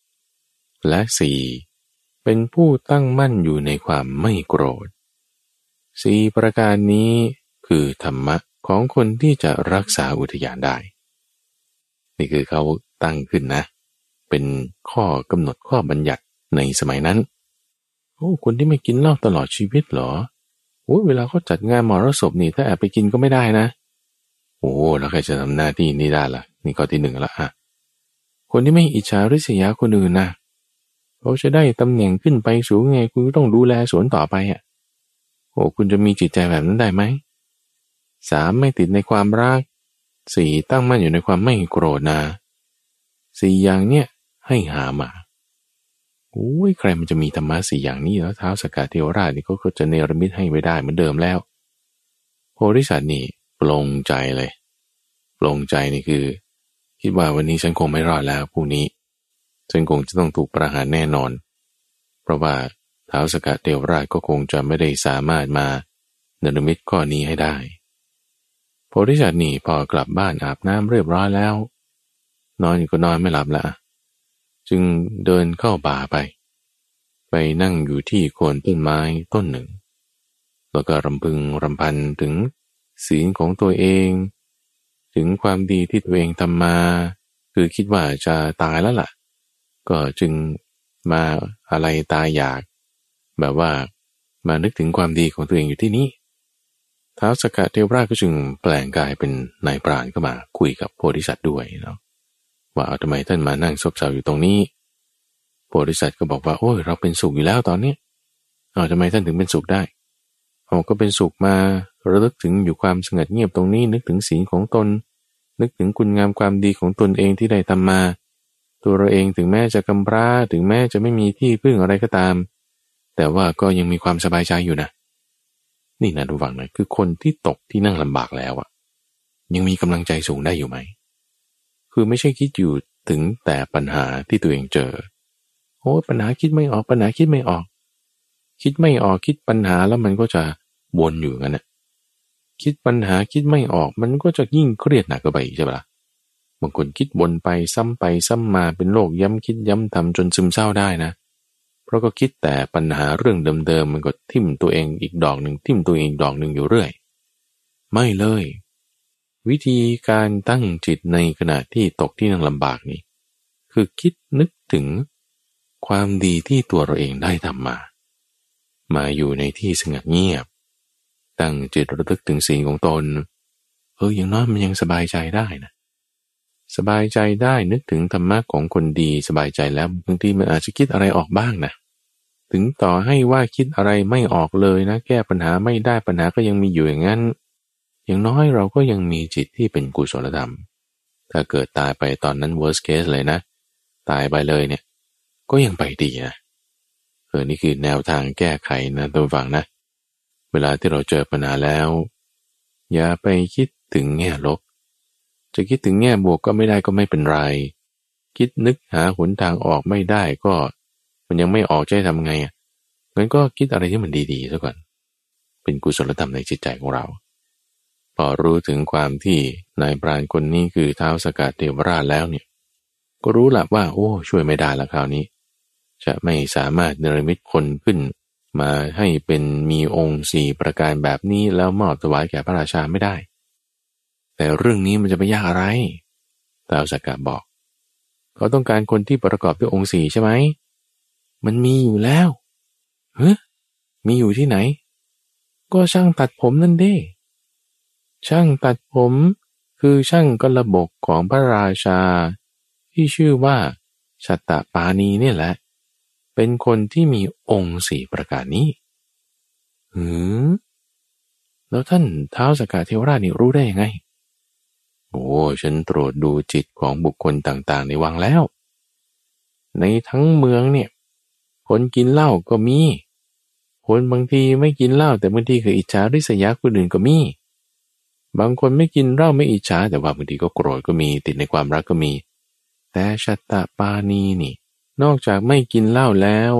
S1: และ 4. เป็นผู้ตั้งมั่นอยู่ในความไม่โกรธสี่ประการนี้คือธรรมะของคนที่จะรักษาอุทยานได้ นี่คือเขาตั้งขึ้นนะ เป็นข้อกำหนดข้อบัญญัติในสมัยนั้น โอ้คนที่ไม่กินเหล้าตลอดชีวิตเหรอ โอ้เวลาเขาจัดงานมรสพนี่ถ้าแอบไปกินก็ไม่ได้นะ โอ้แล้วใครจะทำหน้าที่นี้ได้ละ่ะ นี่ข้อที่หนึ่งละอะคนที่ไม่อิจฉาริษยาคนอื่นนะเขาจะได้ตำแหน่งขึ้นไปสูงไงคุณก็ต้องดูแลสวนต่อไปอะ โอ้คุณจะมีจิตใจแบบนั้นได้ไหมสามไม่ติดในความรักสี่ตั้งมั่นอยู่ในความไม่โกรธนะสี่อย่างเนี้ยให้หามา โอ้ยใครมันจะมีธรรมะสี่อย่างนี้แล้วเท้าสกัดเทวราชนี่ก็จะเนรมิตให้ไม่ได้เหมือนเดิมแล้วโพธิสัตว์นี่ปลงใจเลยปลงใจนี่คือ คิดว่าวันนี้ฉันคงไม่รอดแล้วพรุ่งนี้ ฉันคงจะต้องถูกประหารแน่นอน เพราะว่าเท้าสกัดเทวราชก็คงจะไม่ได้สามารถมาเนรมิตข้อนี้ให้ได้โพธิสัตว์นี่พอกลับบ้านอาบน้ำเรียบร้อยแล้ว นอนอยู่ก็นอนไม่หลับละ จึงเดินเข้าป่าไป ไปนั่งอยู่ที่โคนต้นไม้ต้นหนึ่ง แล้วก็รำพึงรำพันถึงศีลของตัวเอง ถึงความดีที่ตัวเองทำมา คือคิดว่าจะตายแล้วล่ะ ก็จึงมาอะไรตายอยาก แบบว่ามานึกถึงความดีของตัวเองอยู่ที่นี้ท้าวสกัดเทวราชก็จึงแปลงกายเป็นนายปราณเข้ามาคุยกับโพธิสัตว์ด้วยเนาะ ว่าทำไมท่านมานั่งซบเซาอยู่ตรงนี้โพธิสัตว์ก็บอกว่าโอ้ยเราเป็นสุขอยู่แล้วตอนนี้เอาทำไมท่านถึงเป็นสุขได้เราก็เป็นสุขมาระลึกถึงอยู่ความสงบเงียบตรงนี้ นึกถึงศีลของตน นึกถึงคุณงามความดีของตนเองที่ได้ทำมา ตัวเราเองถึงแม้จะกำพร้าถึงแม้จะไม่มีที่พึ่งอะไรก็ตาม แต่ว่าก็ยังมีความสบายใจอยู่นะนี่นะดูฟังหน่อยคือคนที่ตกที่นั่งลำบากแล้วอะยังมีกำลังใจสูงได้อยู่ไหม คือไม่ใช่คิดอยู่ถึงแต่ปัญหาที่ตัวเองเจอ โอ้ปัญหาคิดไม่ออกปัญหาคิดไม่ออก คิดไม่ออกคิดปัญหาแล้วมันก็จะวนอยู่งั้นนะคิดปัญหาคิดไม่ออกมันก็จะยิ่งเครียดหนักกว่าไปใช่ปะบางคนคิดวนไปซ้ำไปซ้ำมาเป็นโรคย้ำคิดย้ำทำจนซึมเศร้าได้นะ เพราะก็คิดแต่ปัญหาเรื่องเดิมๆมันก็ทิ่มตัวเองอีกดอกหนึ่งทิ่มตัวเองดอกหนึ่งอยู่เรื่อย ไม่เลย วิธีการตั้งจิตในขณะที่ตกที่นั่งลำบากนี้ คือคิดนึกถึงความดีที่ตัวเราเองได้ทำมา มาอยู่ในที่สงบเงียบ ตั้งจิตระลึกถึงสิ่งของตน เอออย่างน้อยมันยังสบายใจได้นะ สบายใจได้นึกถึงธรรมะของคนดีสบายใจแล้วบางทีมันอาจจะคิดอะไรออกบ้างนะถึงต่อให้ว่าคิดอะไรไม่ออกเลยนะ แก้ปัญหาไม่ได้ปัญหาก็ยังมีอยู่อย่างนั้น อย่างน้อยเราก็ยังมีจิตที่เป็นกุศลธรรม ถ้าเกิดตายไปตอนนั้น worst case เลยนะ ตายไปเลยเนี่ย ก็ยังไปดีนะเออนี่คือแนวทางแก้ไขนะตัวฟังนะ เวลาที่เราเจอปัญหาแล้ว อย่าไปคิดถึงแง่ลบ จะคิดถึงแง่บวกก็ไม่ได้ก็ไม่เป็นไร คิดนึกหาหนทางออกไม่ได้ก็ มันยังไม่ออกจะทำไงอะงั้นก็คิดอะไรที่มันดีๆซะก่อน เป็นกุศลธรรมในจิตใจของเรา พอรู้ถึงความที่นายปราณคนนี้คือเท้าสกัดเทวราชแล้วเนี่ย ก็รู้หลับว่า โอ้ ช่วยไม่ได้ละคราวนี้ จะไม่สามารถเนรมิตคนขึ้น มาให้เป็นมีองค์สี่ประการแบบนี้แล้วมอบถวายแก่พระราชาไม่ได้ แต่เรื่องนี้มันจะไปยากอะไรเท้าสกัดบอก เขาต้องการคนที่ประกอบด้วยองค์สี่ใช่ไหมมันมีอยู่แล้วเฮ้มีอยู่ที่ไหน ก็ช่างตัดผมนั่นเด้ ช่างตัดผม คือช่างกระบกของพระราชา ที่ชื่อว่าชัตตปานีเนี่ยแหละ เป็นคนที่มีองค์สี่ประการนี้หือแล้วท่านเท้าสกาเทวราชนี่รู้ได้ยังไง โอ้ฉันตรวจดูจิตของบุคคลต่างๆ ในวังแล้ว ในทั้งเมืองเนี่ยคนกินเหล้าก็มี คนบางทีไม่กินเหล้าแต่บางทีคืออิจฉาริษยาคนอื่นก็มี บางคนไม่กินเหล้าไม่อิจฉาแต่ว่าบางทีก็โกรธก็มีติดในความรักก็มี แต่ชัตตาปานีนี่ นอกจากไม่กินเหล้าแล้ว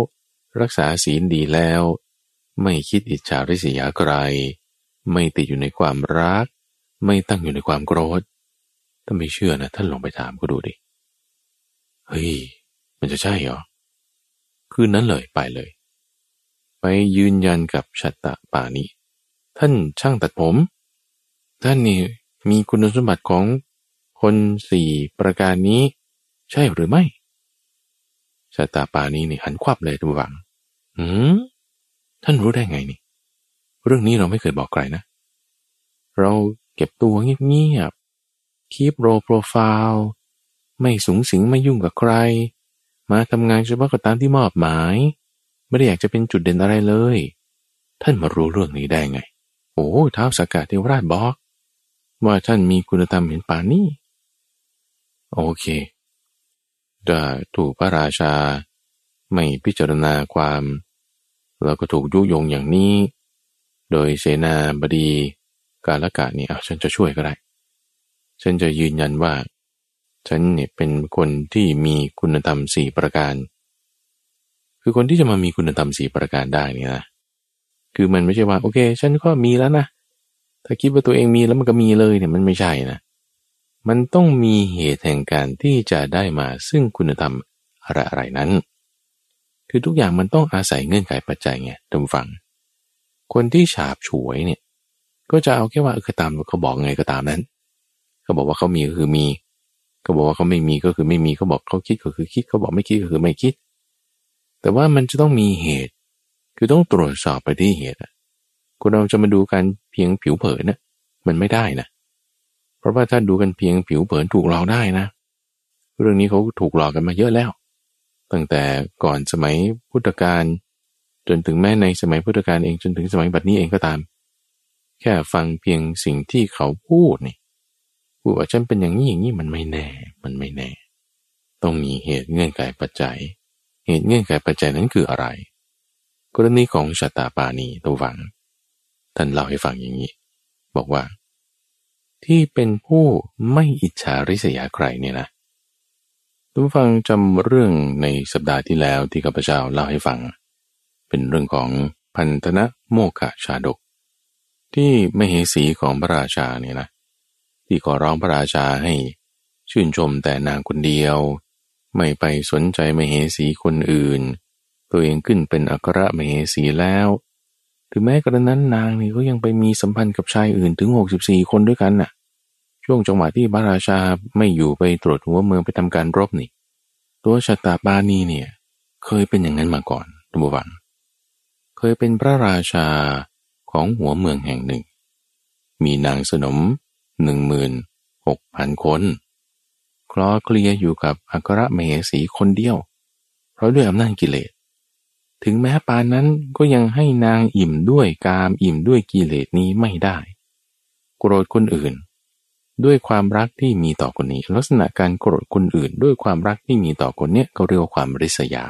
S1: รักษาศีลดีแล้ว ไม่คิดอิจฉาริษยาใคร ไม่ติดอยู่ในความรัก ไม่ตั้งอยู่ในความโกรธ ถ้าไม่เชื่อนะท่านลองไปถามก็ดูดิ เฮ้ย มันจะใช่เหรอ คืนนั้นเลยไปเลย ไปยืนยันกับชัตตะปานีท่านช่างตัดผม ท่านนี่มีคุณสมบัติของคนสี่ประการนี้ ใช่หรือไม่ชาตาปานี้นี่หันควับเลยทุกฝัง อืมท่านรู้ได้ไงนี่ เรื่องนี้เราไม่เคยบอกใครนะ เราเก็บตัวเงียบๆคีบโรโปรไฟล์ไม่สูงสิงไม่ยุ่งกับใคร มาทำงานเฉพาะกับตามที่มอบหมาย ไม่ได้อยากจะเป็นจุดเด่นอะไรเลย ท่านมารู้เรื่องนี้ได้ไง โอ้ท้าวสากาเทวราชบอก ว่าท่านมีคุณธรรมเห็นป่านนี้ โอเคจะถูกพระราชา ไม่พิจารณาความ แล้วก็ถูกยุยงอย่างนี้ โดยเสนาบดีกาลกะนี่เอาฉันจะช่วยก็ได้ ฉันจะยืนยันว่า ฉันเนี่ยเป็นคนที่มีคุณธรรมสี่ประการ คือคนที่จะมามีคุณธรรมสี่ประการได้นี่นะ คือมันไม่ใช่ว่า โอเค ฉันก็มีแล้วนะ ถ้าคิดว่าตัวเองมีแล้วมันก็มีเลยเนี่ยมันไม่ใช่นะ มันต้องมีเหตุแห่งการที่จะได้มาซึ่งคุณธรรมอะไรอะไรนั้น คือทุกอย่างมันต้องอาศัยเงื่อนไขปัจจัยไงท่านฟัง คนที่ฉาบฉวยเนี่ย ก็จะเอาแค่ว่าเออตามเขาบอกไงก็ตามนั้น เขาบอกว่าเขามีก็คือมี เขาบอกว่าเขาไม่มีก็คือไม่มี เขาบอกเขาคิดก็คือคิด เขาบอกไม่คิดก็คือไม่คิด แต่ว่ามันจะต้องมีเหตุ คือต้องตรวจสอบไปที่เหตุ คุณเราจะมาดูกันเพียงผิวเผินนะมันไม่ได้นะ เพราะว่าถ้าดูกันเพียงผิวเผินถูกหลอกได้นะ เรื่องนี้เขาถูกหลอกกันมาเยอะแล้ว ตั้งแต่ก่อนสมัยพุทธกาลจนถึงแม้ในสมัยพุทธกาลเองจนถึงสมัยบัดนี้เองก็ตาม แค่ฟังเพียงสิ่งที่เขาพูดนี่พูดว่าฉันเป็นอย่างนี้อย่างนี้มันไม่แน่ มันไม่แน่ ต้องมีเหตุเงื่อนไขปัจจัย เหตุเงื่อนไขปัจจัยนั้นคืออะไร กรณีของชาตาปานีตัวฝัง ท่านเล่าให้ฟังอย่างนี้ บอกว่า ที่เป็นผู้ไม่อิจฉาริษยาใครเนี่ยนะทุกฟังจำเรื่องในสัปดาห์ที่แล้วที่ข้าพเจ้าเล่าให้ฟัง เป็นเรื่องของพันธนะโมกะชาดก ที่มเหสีของพระราชาเนี่ยนะที่ขอร้องพระราชาให้ชื่นชมแต่นางคนเดียว ไม่ไปสนใจมเหสีคนอื่น ตัวเองขึ้นเป็นอัครมเหสีแล้ว ถึงแม้กระนั้นนางนี่ก็ยังไปมีสัมพันธ์กับชายอื่นถึง 64 คนด้วยกันน่ะ ช่วงจังหวะที่พระราชาไม่อยู่ไปตรวจหัวเมืองไปทำการรบนี่ ตัวชาตาบานีเนี่ย เคยเป็นอย่างนั้นมาก่อนทุกวังเคยเป็นพระราชาของหัวเมืองแห่งหนึ่ง มีนางสนมหนึ่งหมื่นหกพันคนคลอเคลียอยู่กับอัครเหสีคนเดียว เพราะด้วยอำนาจกิเลส ถึงแม้ปานนั้นก็ยังให้นางอิ่มด้วยกามอิ่มด้วยกิเลสนี้ไม่ได้ โกรธคนอื่น ด้วยความรักที่มีต่อคนนี้ ลักษณะการโกรธคนอื่น ด้วยความรักที่มีต่อคนเนี้ยเขาเรียกว่าความริษยา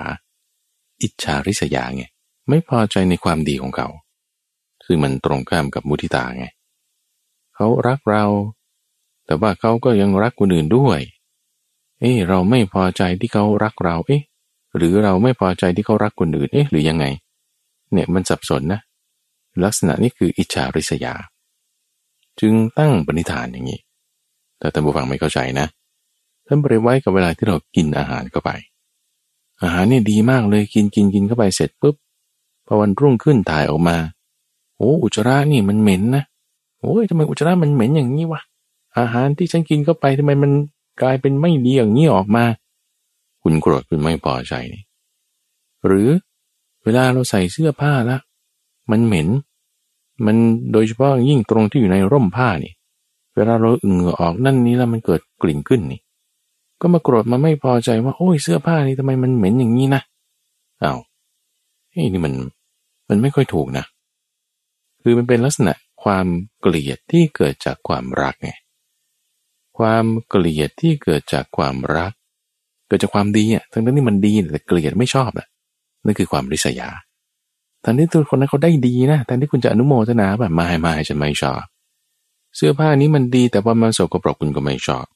S1: อิจฉาริษยาไงไม่พอใจในความดีของเขาซึ่งมันตรงข้ามกับมุทิตาไงเขารักเรา แต่ว่าเขาก็ยังรักคนอื่นด้วย เอ้เราไม่พอใจที่เขารักเรา เอ๊ะ หรือเราไม่พอใจที่เขารักคนอื่นเอ๊ะหรือยังไง เนี่ยมันสับสนนะลักษณะนี้คืออิจฉาริษยา จึงตั้งปณิธานอย่างนี้แต่ท่านผู้ฟังไม่เข้าใจนะท่านบริไว้กับเวลาที่เรากินอาหารเข้าไป อาหารนี่ดีมากเลยกินกินกินเข้าไปเสร็จปุ๊บพอวันรุ่งขึ้นถ่ายออกมาโอ้อุจจาระนี่มันเหม็นนะโอ้ยทำไมอุจจาระมันเหม็นอย่างนี้วะอาหารที่ฉันกินเข้าไปทำไมมันกลายเป็นไม่ดีอย่างนี้ออกมา คุณโกรธคุณไม่พอใจนี่หรือเวลาเราใส่เสื้อผ้าละมันเหม็น มันโดยเฉพาะยิ่งตรงที่อยู่ในร่มผ้านี่ เวลาเราเหงื่อออกนั่นนี้แล้วมันเกิดกลิ่นขึ้นนี่ ก็มาโกรธมาไม่พอใจว่าโอ้ยเสื้อผ้านี่ทำไมมันเหม็นอย่างนี้นะอา้าวเฮ้นี่มันมันไม่ค่อยถูกนะ คือมันเป็นลักษณะความเกลียดที่เกิดจากความรักไงความเกลียดที่เกิดจากความรัก เกิดจากความดีอะทั้งนั้นนี่มันดีแต่เกลียดไม่ชอบอะนั่นคือความริษยาทั้งที่ตัวคนนั้นเขาได้ดีนะแต่ที่คุณจะอนุโมทนาแบบไม่ไม่ฉันไม่ชอบ เสื้อผ้านี้มันดีแต่พอมันสกปรกคุณก็ไม่ชอบ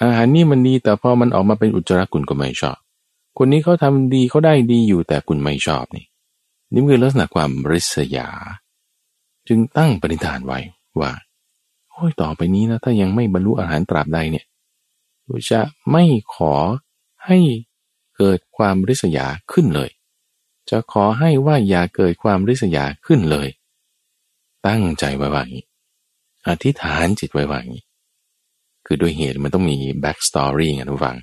S1: อาหารนี่มันดีแต่พอมันออกมาเป็นอุจจาระคุณก็ไม่ชอบ คนนี้เขาทำดีเขาได้ดีอยู่แต่คุณไม่ชอบนี่ นี่คือลักษณะความริษยา จึงตั้งปณิธานไว้ว่าโอ้ยต่อไปนี้นะถ้ายังไม่บรรลุอรหันต์ตราบใดเนี่ยจะไม่ขอ ให้เกิดความริษยาขึ้นเลย จะขอให้ว่าอย่าเกิดความริษยาขึ้นเลย ตั้งใจไว้ว่างี้อธิษฐานจิตไว้ว่างี้คือด้วยเหตุมันต้องมี backstory ไงท่านผู้ฟัง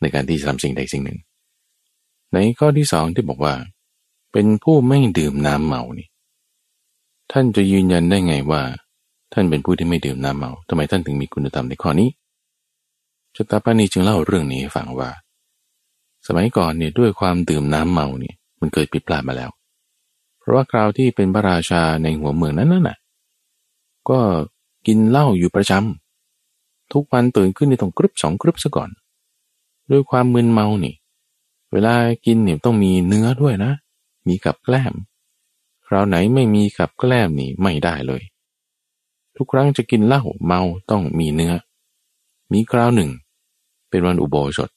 S1: ในการที่จะทำสิ่งใดสิ่งหนึ่ง ในข้อที่สองที่บอกว่า เป็นผู้ไม่ดื่มน้ำเมานี่ ท่านจะยืนยันได้ไงว่า ท่านเป็นผู้ที่ไม่ดื่มน้ำเมาทำไมท่านถึงมีคุณธรรมในข้อนี้ชตาปานีจึงเล่าเรื่องนี้ให้ฟังว่า สมัยก่อนเนี่ยด้วยความดื่มน้ำเมาเนี่ยมันเกิดผิดพลาดมาแล้ว เพราะว่าคราวที่เป็นพระราชาในหัวเมืองนั้นน่ะ ก็กินเหล้าอยู่ประจำทุกวันตื่นขึ้นในต้องกรึบสองกรึบซะก่อน ด้วยความมึนเมานี่ เวลากินเนี่ยต้องมีเนื้อด้วยนะ มีกับแกล้ม คราวไหนไม่มีกับแกล้มนี่ไม่ได้เลย ทุกครั้งจะกินเหล้าเมาต้องมีเนื้อ มีคราวหนึ่ง เป็นวันอุโบสถ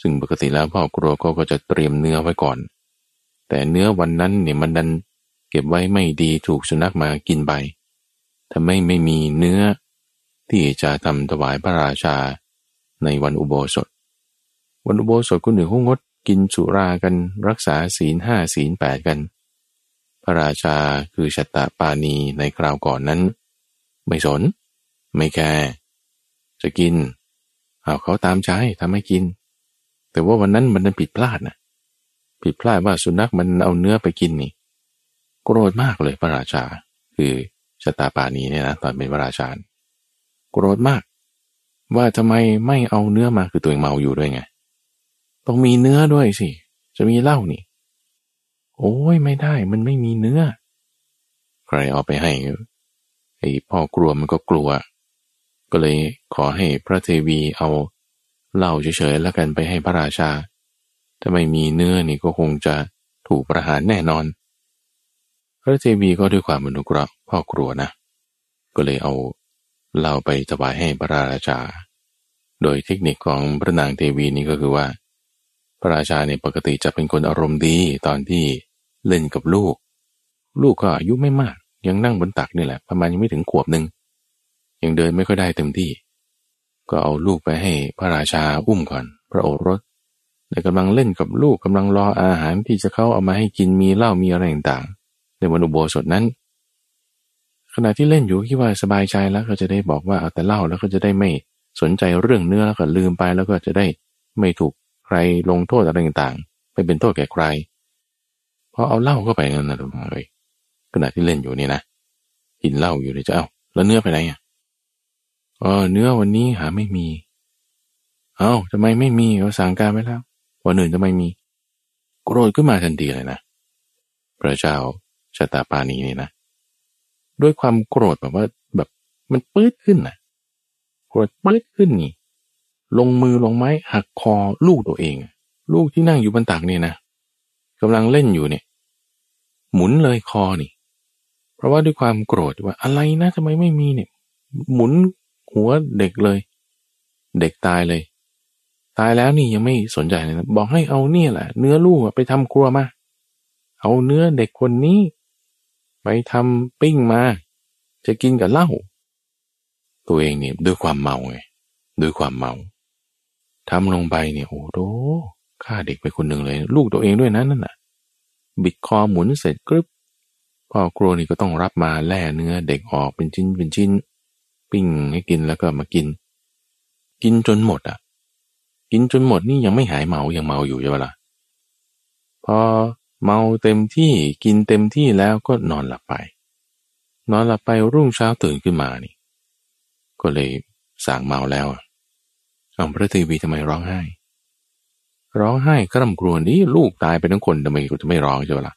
S1: ซึ่งปกติแล้วพ่อครัวก็จะเตรียมเนื้อไว้ก่อน แต่เนื้อวันนั้นเนี่ยมันดันเก็บไว้ไม่ดีถูกสุนัขมากินไปถ้าไม่ไม่มีเนื้อที่จะทำถวายพระราชาในวันอุโบสถ วันอุโบสถคนหนึ่งเขางดกินสุรากันรักษาศีลห้าศีลแปดกัน พระราชาคือชตตปานีในคราวก่อนนั้น ไม่สน ไม่แคร์จะกิน เอาเขาตามใจทำให้กิน แต่ว่าวันนั้นมันผิดพลาดนะผิดพลาดว่าสุนัขมันเอาเนื้อไปกินนี่โกรธมากเลยพระราชา คือชะตาปานีเนี่ยนะตอนเป็นวระราชาโกรธมาก ว่าทำไมไม่เอาเนื้อมาคือตัวเองเมาอยู่ด้วยไงต้องมีเนื้อด้วยสิจะมีเหล้านี่ โอ้ยไม่ได้มันไม่มีเนื้อ ใครเอาไปให้ไอ้พ่อกลัวมันก็กลัว ก็เลยขอให้พระเทวีเอา เล้าเฉยๆแล้วกันไปให้พระราชา ถ้าไม่มีเนื้อนี่ก็คงจะถูกประหารแน่นอน พระเทวีก็ด้วยความมนุกระพ่อครัวนะ ก็เลยเอาเล้าไปถวายให้พระราชา โดยเทคนิคของพระนางเทวีนี้ก็คือว่า พระราชาเนี่ยปกติจะเป็นคนอารมณ์ดีตอนที่เล่นกับลูก ลูกก็อายุไม่มาก ยังนั่งบนตักนี่แหละ ประมาณยังไม่ถึงขวบหนึ่งยังเดินไม่ค่อยได้เต็มที่ ก็เอาลูกไปให้พระราชาอุ้มก่อน พระโอรสในกำลังเล่นกับลูกกำลังรออาหารที่จะเข้าเอามาให้กินมีเหล้ามีอะไรต่างในวันอุโบสถนั้น ขณะที่เล่นอยู่คิดว่าสบายใจแล้วก็จะได้บอกว่าเอาแต่เล่าแล้วก็จะได้ไม่สนใจเรื่องเนื้อแล้วก็ลืมไปแล้วก็จะได้ไม่ถูกใครลงโทษอะไรต่างๆไม่เป็นโทษแก่ใครพอเอาเหล้าเข้าไปนั่นนะทุกคนเลยขณะที่เล่นอยู่นี่นะกินเหล้าอยู่เลยจะเอาแล้วเนื้อไปไหนอะ เออเนื้อวันนี้หาไม่มี เอา้าทำไมไม่มีเขาสั่งการไว้แล้ววันอื่นจะไมมี โกรธขึ้นมาทันทีเลยนะพระเจ้าชะตาปานีนี่นะ ด้วยความโกรธแบบว่าแบบมันปื้ดขึ้นนะโกรธปื้ดขึ้นนี่ ลงมือลงไม้หักคอลูกตัวเอง ลูกที่นั่งอยู่บนตักนี่นะกำลังเล่นอยู่เนี่ย หมุนเลยคอนี่ เพราะว่าด้วยความโกรธว่าอะไรนะทำไมไม่มีเนี่ย หมุน หัวเด็กเลย เด็กตายเลย ตายแล้วนี่ยังไม่สนใจเลยนะบอกให้เอาเนี่ยแหละ เนื้อลูกไปทำครัวมา เอาเนื้อเด็กคนนี้ ไปทำปิ้งมา จะกินกับเหล้าตัวเองเนี่ยด้วยความเมาไงด้วยความเมาทำลงไปเนี่ยโอ้โหฆ่าเด็กไปคนหนึ่งเลย ลูกตัวเองด้วยนะนั่นน่ะ บิดคอหมุนเสร็จกรึบพ่อครัวนี่ก็ต้องรับมาแล่เนื้อเด็กออกเป็นชิ้นเป็นชิ้น ปิ้งให้กินแล้วก็มากิน กินจนหมดอะ กินจนหมดนี่ยังไม่หายเมายังเมาอยู่ใช่ไหมล่ะพอเมาเต็มที่กินเต็มที่แล้วก็นอนหลับไป นอนหลับไปรุ่งเช้าตื่นขึ้นมานี่ ก็เลยสางเมาแล้วเอาพระทีวีทำไมร้องไห้ ร้องไห้กร่ำกรวนนี่ลูกตายไปทั้งคนทำไมกูจะไม่ร้องใช่ไหมล่ะ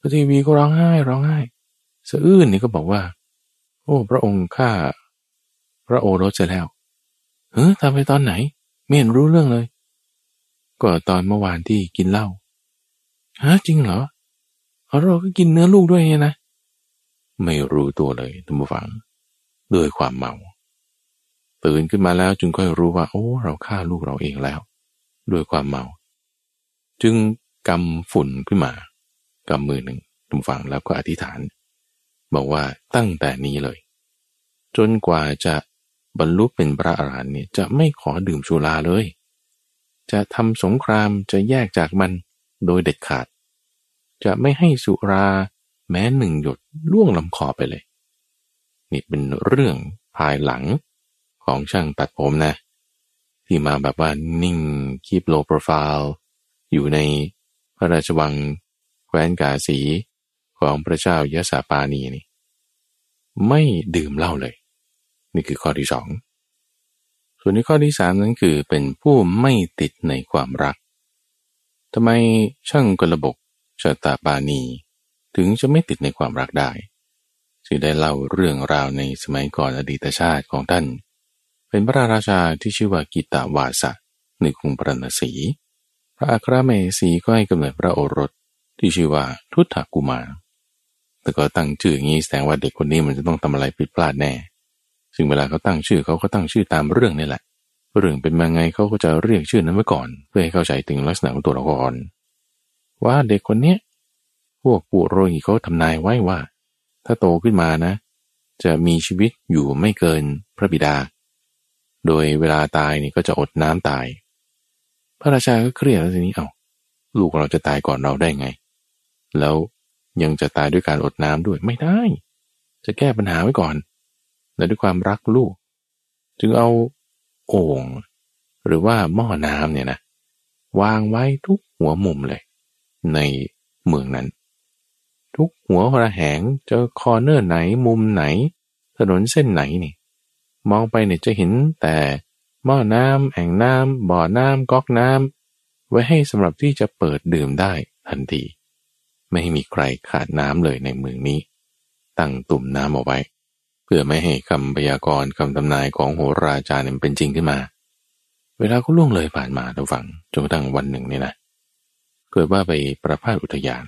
S1: พระทีวีก็ร้องไห้ ร้องไห้สะอื้นนี่ก็บอกว่า โอ้ พระองค์ข้าพระโอรสจะแล้วเฮ้ยทำไปตอนไหน ไม่เห็นรู้เรื่องเลย ก็ตอนเมื่อวานที่กินเหล้าฮะจริงเหรอเราก็กินเนื้อลูกด้วยนะ ไม่รู้ตัวเลยท่านผู้ฟังด้วยความเมา ตื่นขึ้นมาแล้วจึงค่อยรู้ว่า โอ้ เราฆ่าลูกเราเองแล้ว ด้วยความเมา จึงกำฝุ่นขึ้นมากำมือหนึ่งทุมฝังแล้วก็อธิษฐาน บอกว่าตั้งแต่นี้เลย จนกว่าจะบรรลุเป็นพระอรหันต์เนี่ยจะไม่ขอดื่มสุราเลย จะทำสงครามจะแยกจากมันโดยเด็ดขาด จะไม่ให้สุราแม้หนึ่งหยดล่วงลำคอไปเลย นี่เป็นเรื่องภายหลังของช่างตัดผมนะ ที่มาแบบว่านิ่งคีบโลโปรไฟล์ อยู่ในพระราชวังแคว้นกาสี ของพระเจ้ายะสาปานีนี่ไม่ดื่มเหล้าเลย นี่คือข้อที่สองส่วนในข้อที่สามนั้นคือเป็นผู้ไม่ติดในความรักทำไมช่างกระบกชะตาปานี ถึงจะไม่ติดในความรักได้จึงได้เล่าเรื่องราวในสมัยก่อนอดีตชาติของท่าน เป็นพระราชาที่ชื่อว่ากิตาวาสะในกรุงปรณสีพระอัครเมสีก็ให้กำเนิดพระโอรสที่ชื่อว่าทุตถกุมาร แต่ก็ตั้งชื่ออย่างนี้แสดงว่าเด็กคนนี้มันจะต้องทำอะไรผิดพลาดแน่ ซึ่งเวลาเขาตั้งชื่อเขาก็ตั้งชื่อตามเรื่องนี่แหละ เรื่องเป็นมาไงเขาก็จะเรียกชื่อนั้นไว้ก่อน เพื่อให้เข้าใจถึงลักษณะของตัวละครว่าเด็กคนเนี้ยพวกปุโรหิเขาทำนายไว้ว่า ถ้าโตขึ้นมานะ จะมีชีวิตอยู่ไม่เกินพระบิดา โดยเวลาตายนี่ก็จะอดน้ำตาย พระราชาก็เครียดแล้วทีนี้เอา้าลูกเราจะตายก่อนเราได้ไง แล้ว ยังจะตายด้วยการอดน้ำด้วยไม่ได้ จะแก้ปัญหาไว้ก่อน และด้วยความรักลูก จึงเอาโอ่งหรือว่าหม้อน้ำเนี่ยนะวางไว้ทุกหัวมุมเลย ในเมืองนั้น ทุกหัวระแหงจะคอเนอร์ไหนมุมไหน ถนนเส้นไหนนี่ มองไปเนี่ยจะเห็นแต่หม้อน้ำแอ่งน้ำบ่อน้ำก๊อกน้ำไว้ให้สำหรับที่จะเปิดดื่มได้ทันที ไม่ให้มีใครขาดน้ำเลยในเมืองนี้ ตั้งตุ่มน้ำเอาไว้ เพื่อไม่ให้คำพยากรณ์คำทำนายของโหราจารย์เป็นจริงขึ้นมา เวลาก็ล่วงเลยผ่านมาทางฝั่งจนกระทั่งวันหนึ่งนี่นะเกิดว่าไปประพาสอุทยาน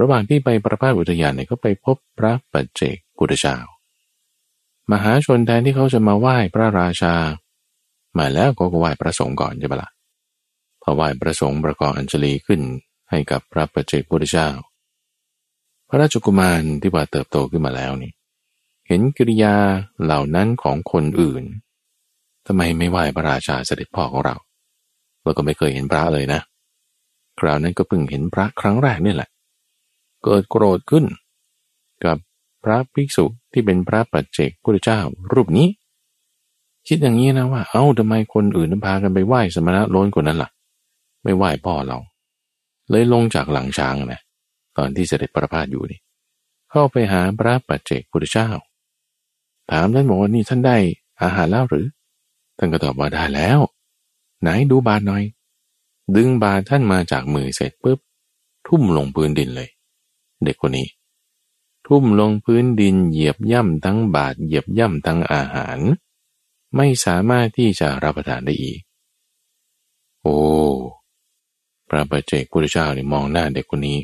S1: ระหว่างที่ไปประพาสอุทยานเนี่ยก็ไปพบพระปัจเจกพุทธเจ้ามหาชนแทนที่เขาจะมาไหว้พระราชา มาแล้วก็ไหว้พระสงฆ์ก่อนใช่ไหมละ่ะพอไหว้พระสงฆ์ประกอบอัญชลีขึ้น ให้กับพระประเจกพุทธเจ้า พระราชกุมารที่ว่าเติบโตขึ้นมาแล้วนี่ เห็นกิริยาเหล่านั้นของคนอื่นทำไมไม่ไหว้พระราชาเสด็จพ่อของเราเราก็ไม่เคยเห็นพระเลยนะ คราวนั้นก็เพิ่งเห็นพระครั้งแรกนี่แหละ เกิดโกรธขึ้น กับพระภิกษุที่เป็นพระปัจเจกพุทธเจ้ารูปนี้ คิดอย่างนี้นะว่า เอา้าทำไมคนอื่นพากันไปไหว้สมณะล้นกว่านั้นละ่ะ ไม่ไหว้พ่อเรา เลยลงจากหลังช้างนะตอนที่เสด็จประพาสอยู่นี่ เข้าไปหาพระปัจเจกพุทธเจ้า ถามท่านบอกว่านี่ท่านได้อาหารแล้วหรือ ท่านก็ตอบว่าได้แล้ว ไหนดูบาทหน่อย ดึงบาทท่านมาจากมือเสร็จปุ๊บ ทุ่มลงพื้นดินเลย เด็กคนนี้ ทุ่มลงพื้นดินเหยียบย่ำทั้งบาทเหยียบย่ำทั้งอาหาร ไม่สามารถที่จะรับประทานได้อีก โอ้ พระปัจเจกพุทธเจ้านี่มองหน้าเด็กคนนี้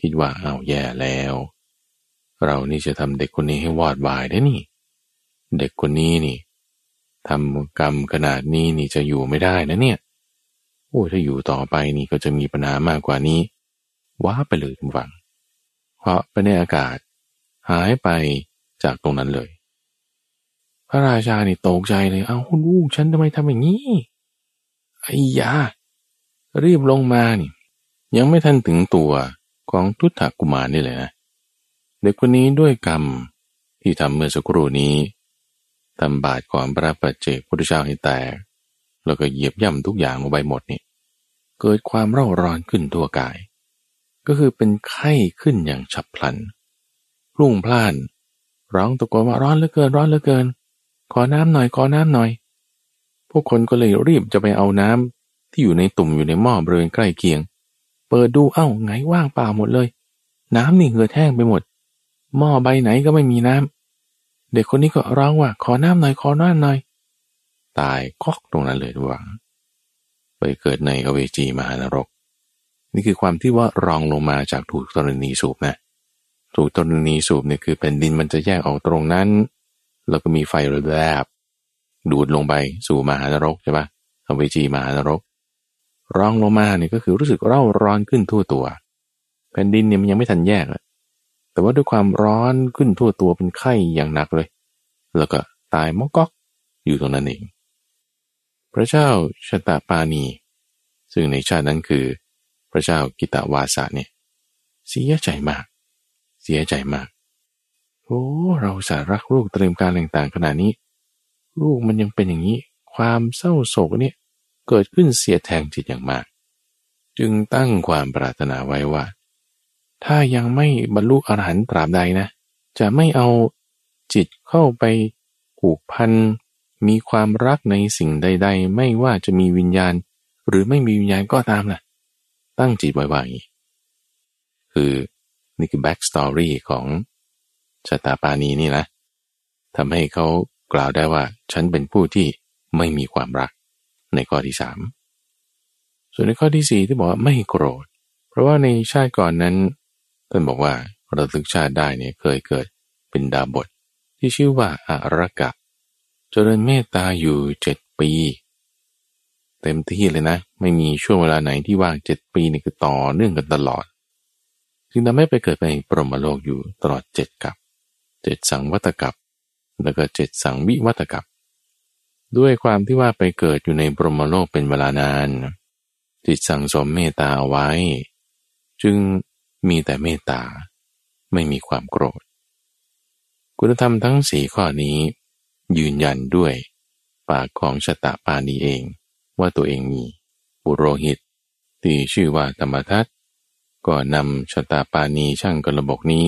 S1: คิดว่าเอาแย่แล้ว เรานี่จะทำเด็กคนนี้ให้วอดวายได้นี่ เด็กคนนี้นี่ทำกรรมขนาดนี้นี่จะอยู่ไม่ได้นะเนี่ยโอ้ถ้าอยู่ต่อไปนี่ก็จะมีปัญหามากกว่านี้ว้าไปเลยทุกฝังเพราะไปในอากาศ หายไปจากตรงนั้นเลย พระราชานี่ตกใจเลย เอาลูกฉันทำไมทำอย่างนี้ไอ้ยา รีบลงมานี่ ยังไม่ทันถึงตัวของทุตถกุมารนี่เลยนะเด็กคนนี้ด้วยกรรมที่ทำเมื่อสักครู่นี้ทำบาดก่อนพระปัจเจกพุทธเจ้าให้แตกแล้วก็เหยียบย่ำทุกอย่างลงไปหมดนี่เกิดความเร่าร้อนขึ้นตัวกาย ก็คือเป็นไข้ขึ้นอย่างฉับพลันรุ่งพล่าน ร้องตะโกนว่าร้อนเหลือเกินร้อนเหลือเกิน ขอน้ำหน่อยขอน้ำหน่อย พวกคนก็เลยรีบจะไปเอาน้ำ ที่อยู่ในตุ่มอยู่ในหม้อบริเวณใกล้เคียง เปิดดูเอ้าไงว่างเปล่าหมดเลย น้ำนี่เหือดแห้งไปหมด หม้อใบไหนก็ไม่มีน้ำเด็กคนนี้ก็ร้องว่าขอน้ำหน่อยขอน้ำหน่อย ตายก๊อกตรงนั้นเลยหวัง ไปเกิดในอเวจีมหานรก นี่คือความที่ว่ารองลงมาจากถูกตรณีสูบนะถูกตรณีสูบเนี่ยคือเป็นดินมันจะแยกออกตรงนั้น แล้วก็มีไฟแลบดูดลงไปสู่มหานรกใช่ปะเอาไปจีมหานรก ร้องลงมาเนี่ยก็คือรู้สึกเร่าร้อนขึ้นทั่วตัว แผ่นดินเนี่ยมันยังไม่ทันแยกเลยแต่ว่าด้วยความร้อนขึ้นทั่วตัวเป็นไข้อย่างหนักเลย แล้วก็ตายมอกก๊อกอยู่ตรงนั้นเอง พระเจ้าชตาปานีซึ่งในชาตินั้นคือ พระเจ้ากิตาวาสะเนี่ยเสียใจมาก เสียใจมากโอ้เราสารักลูกเตรียมการต่างๆขนาดนี้ ลูกมันยังเป็นอย่างนี้ ความเศร้าโศกเนี่ย เกิดขึ้นเสียแทงจิตอย่างมาก จึงตั้งความปรารถนาไว้ว่า ถ้ายังไม่บรรลุอรหันต์ตราบใดนะ จะไม่เอาจิตเข้าไปผูกพัน มีความรักในสิ่งใด ๆ ไม่ว่าจะมีวิญญาณ หรือไม่มีวิญญาณก็ตามนะ่ะ ตั้งจิตไว้ว่าอย่างนี้ คือนี่คือแบ็กสตอรี่ของชะตาปานีนี่นะทำให้เขากล่าวได้ว่า ฉันเป็นผู้ที่ไม่มีความรัก ในข้อที่สามส่วนในข้อที่สี่ที่บอกว่าไม่โกรธ เพราะว่าในชาติก่อนนั้นท่านบอกว่าเราทึกชาติได้เนี่ยเคยเกิดเป็นดาบทที่ชื่อว่าอารกะ เจริญเมตตาอยู่เจ็ดปี เต็มที่เลยนะ ไม่มีช่วงเวลาไหนที่ว่างเจ็ดปีนี่คือต่อเนื่องกันตลอดจึงทำให้ไปเกิดในปรมโลกอยู่ตลอดเจ็ดกับเจ็ดสังวัตกับ แล้วก็เจ็ดสังวิวัตกับ ด้วยความที่ว่าไปเกิดอยู่ในบรมโลกเป็นเวลานานจิตสั่งสมเมตตาไว้ จึงมีแต่เมตตา ไม่มีความโกรธ คุณธรรมทั้งสีข้อนี้ ยืนยันด้วยปากของชะตาปานีเองว่าตัวเองมีบุโรหิตที่ชื่อว่าธรรมทัตก็นำชะตาปานีช่างกระบกนี้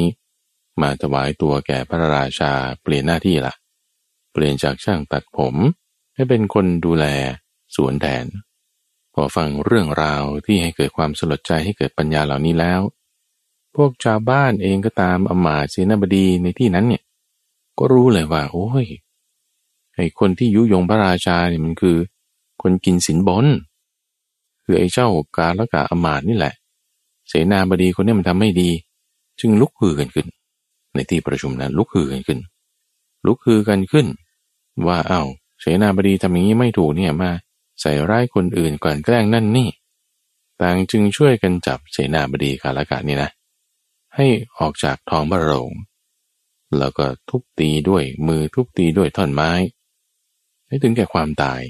S1: มาถวายตัวแก่พระราชาเปลี่ยนหน้าที่ละ่ะ เปลี่ยนจากช่างตัดผม ให้เป็นคนดูแลสวนแทน พอฟังเรื่องราวที่ให้เกิดความสลดใจให้เกิดปัญญาเหล่านี้แล้ว พวกชาวบ้านเองก็ตามอมาเสนาบดีในที่นั้นเนี่ยก็รู้เลยว่า โอ้ยไอ้คนที่ยุยงพระราชาเนี่ยมันคือ คนกินสินบน คือไอ้เจ้ากาละกะอมาตนี่แหละ เสนาบดีคนนี้มันทำไม่ดี จึงลุกฮือกันขึ้น ในที่ประชุมนั้นลุกฮือกันขึ้น ลุกฮือกันขึ้น ว่าเอา้า เสนาบดีทำอย่างนี้ไม่ถูกเนี่ยมาใส่ร้ายคนอื่นก่อนแกล้งนั่นนี่ ต่างจึงช่วยกันจับเสนาบดีกาลกะนี่นะ ให้ออกจากท้องพระโรง แล้วก็ทุบตีด้วยมือทุบตีด้วยท่อนไม้ ให้ถึงแก่ความตาย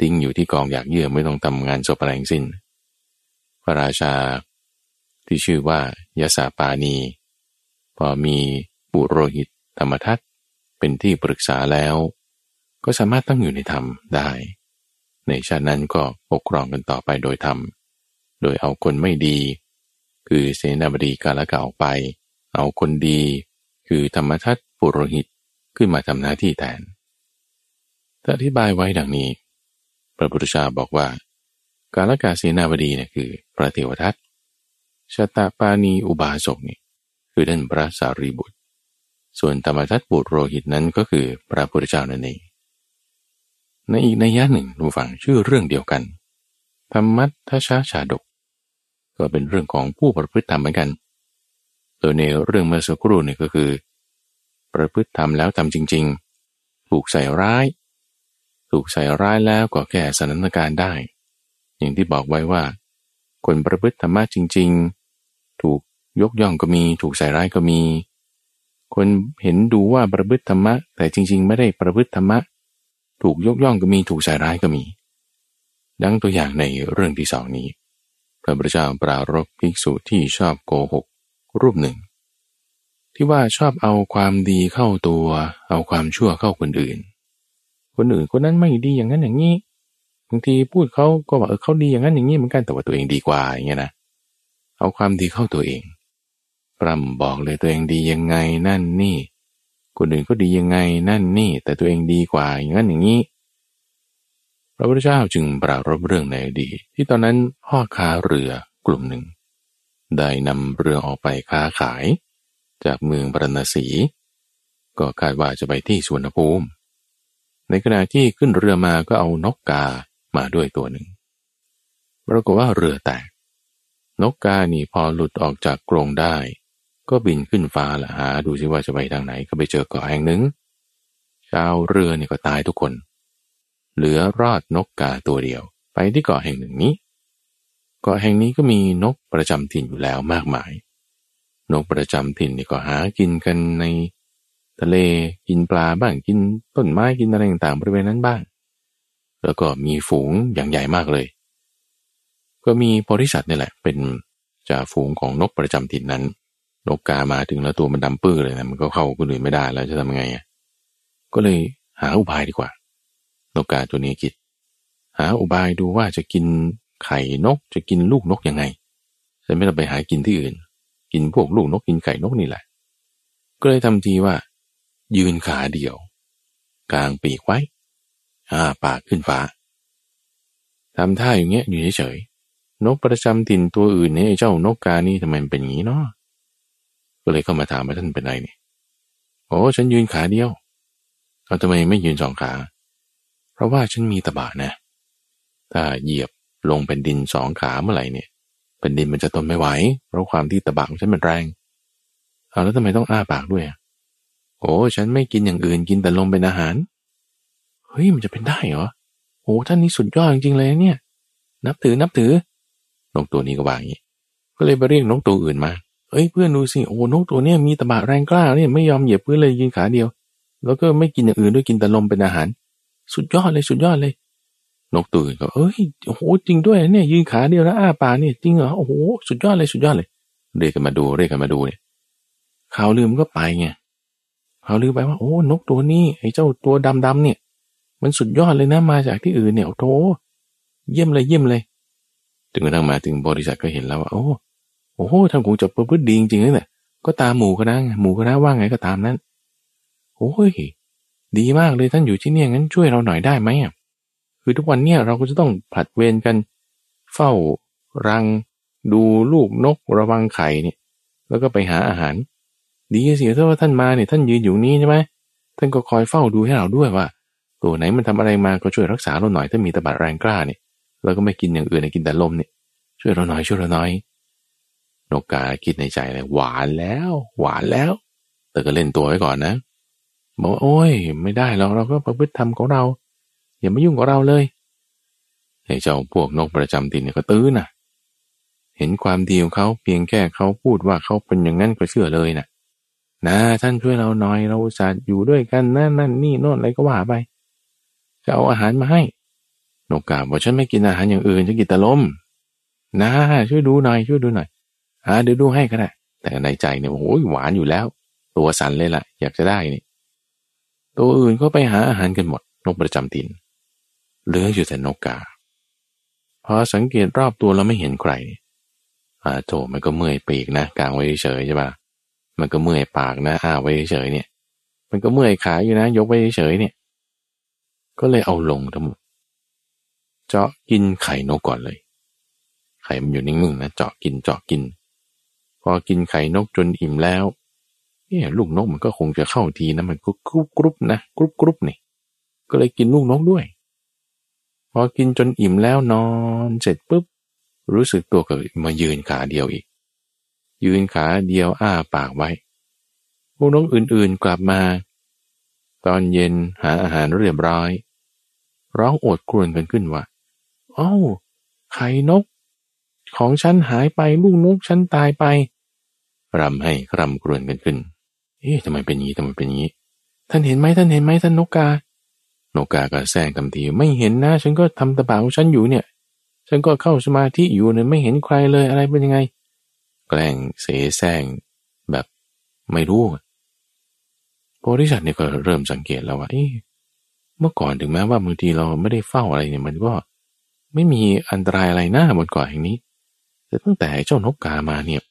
S1: ทิ้งอยู่ที่กองอยากเยื่อไม่ต้องทำงานศพอะไรสิ้น พระราชา ที่ชื่อว่ายาสาปานีพอมีบุโรหิตธรรมทัตเป็นที่ปรึกษาแล้ว ก็สามารถตั้งอยู่ในธรรมได้ ในชาตินั้นก็ปกครองกันต่อไปโดยธรรม โดยเอาคนไม่ดี คือเสนาบดีกาละกาออกไป เอาคนดี คือธรรมทัตปุโรหิตขึ้นมาทำหน้าที่แทนถ้าอธิบายไว้ดังนี้ พระพุทธเจ้าบอกว่า กาลกาเสนาบดีเนี่ยคือพระเทวทัตชาตาปานีอุบาสกนี่คือท่านพระสารีบุตร ส่วนธรรมทัตปุโรหิตนั้นก็คือพระพุทธเจ้านั่นเอง ในอีกในยะหนึ่งดูฟังชื่อเรื่องเดียวกันธรรมัตทชาชาดก ก็เป็นเรื่องของผู้ประพฤติธรรมเหมือนกัน โดยในเรื่องเมื่อสักครู่นี่ก็คือ ประพฤติธรรมแล้วทำจริง ๆ ถูกใส่ร้าย ถูกใส่ร้ายแล้วก็แก้สถานการณ์ได้ อย่างที่บอกไว้ว่า คนประพฤติธรรมะจริง ๆ ถูกยกย่องก็มี ถูกใส่ร้ายก็มี คนเห็นดูว่าประพฤติธรรมะแต่จริง ๆ ไม่ได้ประพฤติธรรมะ ถูกยกย่องก็มีถูกใส่ร้ายก็มี ดังตัวอย่างในเรื่องที่สองนี้ พระพุทธเจ้าปรารบภิกษุที่ชอบโกหก รูปหนึ่ง ที่ว่าชอบเอาความดีเข้าตัว เอาความชั่วเข้าคนอื่น คนอื่นคนนั้นไม่ดีอย่างนั้นอย่างนี้บางทีพูดเขาก็ว่าเออเขาดีอย่างนั้นอย่างนี้เหมือนกันแต่ว่าตัวเองดีกว่าอย่างเงี้ยนะเอาความดีเข้าตัวเองปรำบอกเลยตัวเองดียังไงนั่นนี่ คนอื่นก็ดียังไงนั่นนี่ แต่ตัวเองดีกว่าอย่างนั้นอย่างนี้ พระพุทธเจ้าจึงปรารบเรื่องในอดีตที่ตอนนั้นพ่อค้าเรือกลุ่มหนึ่ง ได้นำเรือออกไปค้าขาย จากเมืองปรณสี ก็คาดว่าจะไปที่สวนภูมิ ในขณะที่ขึ้นเรือมาก็เอานกกามาด้วยตัวหนึ่งปรากฏว่าเรือแตกนกกานี่พอหลุดออกจากกรงได้ ก็บินขึ้นฟ้าละหาดูสิว่าจะไปทางไหนก็ไปเจอเกาะแห่งหนึ่งชาวเรือเนี่ยก็ตายทุกคน เหลือรอดนกกาตัวเดียว ไปที่เกาะแห่งหนึ่งนี้ เกาะแห่งนี้ก็มีนกประจำถิ่นอยู่แล้วมากมาย นกประจำถิ่นนี่ก็หากินกันในทะเลกินปลาบ้างกินต้นไม้กินอะไรต่างๆบริเวณนั้นบ้าง แล้วก็มีฝูงอย่างใหญ่มากเลย ก็มีบริษัทนี่แหละ เป็นจ่าฝูงของนกประจำถิ่นนั้น นกกามาถึงแล้วตัวมันดำปื้อเลยนะมันก็เข้าคนอื่นไม่ได้แล้วจะทำยังไงอะก็เลยหาอุบายดีกว่า นกกาตัวนี้คิด หาอุบายดูว่าจะกินไข่นกจะกินลูกนกยังไงจะไม่ต้องไปหากินที่อื่น กินพวกลูกนกกินไข่นกนี่แหละ ก็เลยทำทีว่า ยืนขาเดียว กลางปีกไว้อ้าปากขึ้นฟ้าทำท่าอย่างเงี้ยอยู่เฉยๆนกประจำถิ่นตัวอื่นเนี่ยเจ้านกกานี่ทำไมเป็นอย่างนี้เนาะ ก็เลยเข้ามาถามว่าท่านเป็นไรเนี่ยโอ้ฉันยืนขาเดียวเอาทำไมไม่ยืนสองขา เพราะว่าฉันมีตะบะนะ ถ้าเหยียบลงเป็นดินสองขาเมื่อไหร่เนี่ยเป็นดินมันจะทนไม่ไหว เพราะความที่ตะบะของฉันมันแรงเอาแล้วทำไมต้องอ้าปากด้วยโอ้ฉันไม่กินอย่างอื่นกินแต่ลมเป็นอาหาร เฮ้ยมันจะเป็นได้เหรอโอ้ท่านนี้สุดยอดจริงๆเลยเนี่ย นับถือนับถือ นกตัวนี้ก็ว่าอย่างนี้ ก็เลยไปเรียกนกตัวอื่นมา เอ้ยเพื่อนดูสิโอ้นกตัวเนี้ยมีตะบะแรงกล้าเนี่ยไม่ยอมเหยียบพื้นเลยยืนขาเดียว แล้วก็ไม่กินอย่างอื่นด้วยกินแต่ลมเป็นอาหาร สุดยอดเลยสุดยอดเลย นกตัวอื่นก็เอ้ยโอ้โหจริงด้วยเนี่ยยืนขาเดียวแล้วอ้าปากเนี่ยจริงเหรอโอ้โหสุดยอดเลยสุดยอดเลย เรียกกันมาดูเรียกกันมาดูเนี่ยข่าวลืมก็ไปไงเขาวลือไปว่าโอ้นกตัวนี้ไอ้เจ้าตัวดำๆเนี่ย มันสุดยอดเลยนะมาจากที่อื่นเนี่ยโอ้โเยี่ยมเลยเยี่ยมเลย ถึงกระทั่งมาถึงบริษัทก็เห็นแล้วว่าโอ้ โอ้โหท่านคงจะประพฤติดีจริงๆเลยเนี่ยก็ตามหมู่คณะหมู่คณะว่าไงก็ตามนั้น โอ้ย ดีมากเลยท่านอยู่ที่นี่งั้นช่วยเราหน่อยได้ไหมอะคือทุกวันเนี่ยเราก็จะต้องผัดเวรกัน เฝ้ารัง ดูลูกนกระวังไข่เนี่ย แล้วก็ไปหาอาหาร ดีเสียถ้าว่าท่านมาเนี่ยท่านยืนอยู่นี้ใช่ไหมท่านก็คอยเฝ้าดูให้เราด้วยว่า ตัวไหนมันทำอะไรมาก็ช่วยรักษาเราหน่อยถ้ามีตะบัดแรงกล้าเนี่ยเราก็ไม่กินอย่างอื่นกินแต่ลมเนี่ยช่วยเราหน่อยช่วยเราหน่อย นกกาคิดในใจเลยหวานแล้ว หวานแล้ว แต่ก็เล่นตัวไว้ก่อนนะบอกโอ้ย ไม่ได้เราเราก็ประพฤติธรรมของเรา อย่ามายุ่งกับเราเลยไอ้เจ้าพวกนกประจำถิ่นเนี่ยก็ตื้อนะเห็นความดีของเขาเพียงแค่เขาพูดว่าเขาเป็นอย่างนั้นก็เชื่อเลยนะนะท่านช่วยเราหน่อยเราอุตส่าห์อยู่ด้วยกันนั่นนั่นนี่โน่นอะไรก็ว่าไปจะเอาอาหารมาให้นกกาบอกฉันไม่กินอาหารอย่างอื่นฉันกินแต่ลมนะช่วยดูหน่อยช่วยดูหน่อย อ่าเดี๋ยวดูให้ก็ได้แต่ในใจเนี่ยโอ้ยหวานอยู่แล้ว ตัวสันเลยล่ะ อยากจะได้นี่ ตัวอื่นก็ไปหาอาหารกันหมด นกประจำถิ่นเหลืออยู่แต่นกกาพอสังเกตรอบตัวแล้วไม่เห็นใครอ่าโถมันก็เมื่อยปีกนะกลางไว้เฉยใช่ปะมันก็เมื่อยปากนะอ้าไว้เฉยเนี่ย มันก็เมื่อยขาอยู่นะ ยกไว้เฉยเนี่ย ก็เลยเอาลงทั้งหมดเจาะกินไข่นกก่อนเลย ไข่มันอยู่นิ่งๆนะเจาะกินเจาะกินพอ กินไข่นกจนอิ่มแล้วเนี่ยลูกนกมันก็คงจะเข้าทีนะมันก็กรุบกรุบนะกรุบกรุบนี่ก็เลยกินลูกนกด้วย พอกินจนอิ่มแล้วนอนเสร็จปุ๊บ รู้สึกตัวก็มายืนขาเดียวอีก ยืนขาเดียวอ้าปากไว้พวกนกอื่นๆกลับมา ตอนเย็นหาอาหารเรียบร้อย ร้องโอดครวญกันขึ้นว่าอ้าวไข่นก ของฉันหายไปลูกนกฉันตายไป รำให้รำครวญกันขึ้น เอ๊ะทำไมเป็นอย่างนี้ทำไมเป็นอย่างนี้ ท่านเห็นไหมท่านเห็นไหมท่านนกกา นกกาก็แซงทำที ไม่เห็นนะ ฉันก็ทำตะบาของฉันอยู่เนี่ย ฉันก็เข้าสมาธิอยู่เนี่ยไม่เห็นใครเลยอะไรเป็นยังไง แกล้งเสแสร้งแบบไม่รู้บริษัทเนี่ยก็เริ่มสังเกตแล้วว่าเมื่อก่อนถึงแม้ว่าบางทีเราไม่ได้เฝ้าอะไรเนี่ยมันก็ไม่มีอันตรายอะไรหน้าบนเกาะแห่งนี้ แต่ตั้งแต่เจ้านกกามาเนี่ย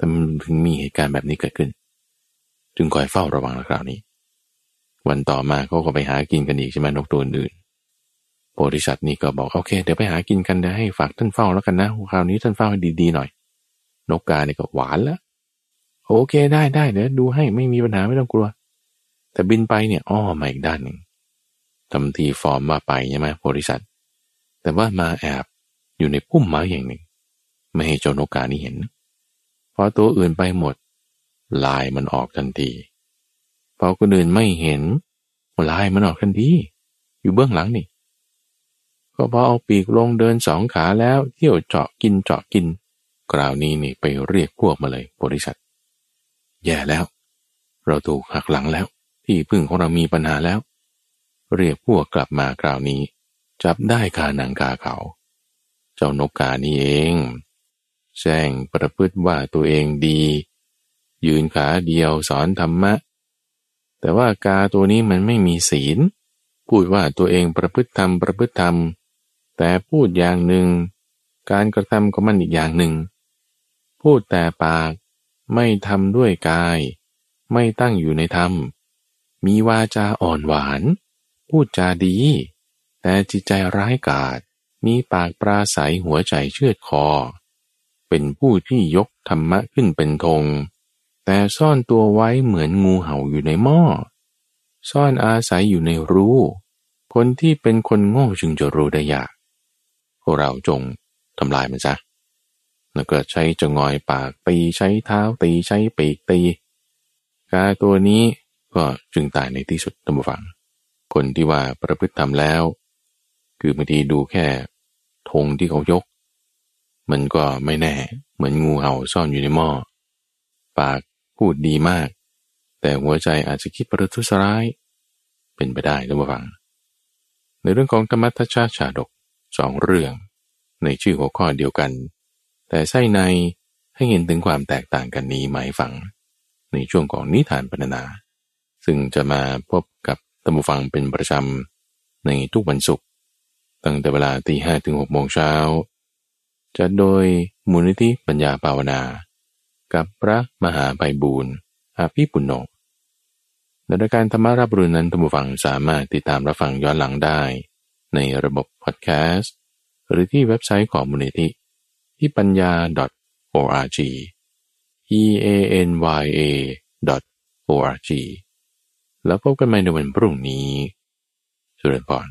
S1: แต่มันถึงมีเหตุการณ์แบบนี้เกิดขึ้น จึงคอยเฝ้าระวังคราวนี้ วันต่อมาเขาก็ไปหากินกันอีกใช่ไหมนกตัวอื่นบริษัทนี่ก็บอกโอเคเดี๋ยวไปหากินกันเดี๋ยวให้ฝากท่านเฝ้าแล้วกันนะคราวนี้ท่านเฝ้าให้ดีๆหน่อย นกกาเนี่ยก็หวานแล้วโอเคได้ได้เดี๋ยวดูให้ไม่มีปัญหาไม่ต้องกลัว แต่บินไปเนี่ยอ้อมาอีกด้านหนึ่งทำทีฟอร์มมาไปใช่ไหมบริษัทแต่ว่ามาแอบอยู่ในพุ่มไม้อย่างหนึ่ง ไม่ให้เจ้านกกานี่เห็น พอตัวอื่นไปหมด ลายมันออกทันทีพอคนอื่นไม่เห็นลายมันออกทันทีอยู่เบื้องหลังนี่ ก็พอเอาปีกลงเดินสองขาแล้วเที่ยวเจาะกินเจาะกินคราวนี้นี่ไปเรียกพวกมาเลยบริษัท แย่แล้ว เราถูกหักหลังแล้ว ที่พึ่งของเรามีปัญหาแล้ว เรียกพวกกลับมาคราวนี้ จับได้คาหนังคาเขา เจ้านกกานี่เอง แซงประพฤติว่าตัวเองดี ยืนขาเดียวสอนธรรมะ แต่ว่ากาตัวนี้มันไม่มีศีล พูดว่าตัวเองประพฤติธรรมประพฤติธรรม แต่พูดอย่างหนึ่ง การกระทำก็มันอีกอย่างหนึ่ง พูดแต่ปากไม่ทำด้วยกาย ไม่ตั้งอยู่ในธรรม มีวาจาอ่อนหวาน พูดจาดี แต่จิตใจร้ายกาจมีปากปราศัยหัวใจเชือดคอ เป็นผู้ที่ยกธรรมะขึ้นเป็นธง แต่ซ่อนตัวไว้เหมือนงูเห่าอยู่ในหม้อ ซ่อนอาศัยอยู่ในรูคนที่เป็นคนโง่จึงจะรู้ได้ยากพวกเราจงทำลายมันซะแล้วก็ใช้จงอยปากตีใช้เท้าตีใช้ปีกตีกาตัวนี้ก็จึงตายในที่สุดตั้งฟัง คนที่ว่าประพฤติทำแล้ว คือบางทีดูแค่ธงที่เขายก มันก็ไม่แน่ เหมือนงูเห่าซ่อนอยู่ในหม้อ ปากพูดดีมาก แต่หัวใจอาจจะคิดประทุษร้าย เป็นไปได้ท่านผู้ฟัง ในเรื่องของธรรมทัชชาชาดกสองเรื่อง ในชื่อหัวข้อเดียวกัน แต่ไส้ในให้เห็นถึงความแตกต่างกันนี้หมายฝัง ในช่วงของนิทานปรรนา ซึ่งจะมาพบกับธรรมฟังเป็นประจำในทุกวันศุกร์ตั้งแต่เวลาตีห้ถึงหกโมงเช้า จัดโดยมูลนิธิปัญญาภาวนา กับพระมหาไพบูรณ์อาภิปุณโญในรายการธรรมารับรุนนั้นท่านผู้ฟังสามารถติดตามรับฟังย้อนหลังได้ ในระบบพอดแคสต์ หรือที่เว็บไซต์ของมูลนิธิที่ปัญญา .org e a n y a org แล้วพบกันใหม่ในวันพรุ่งนี้สุริพร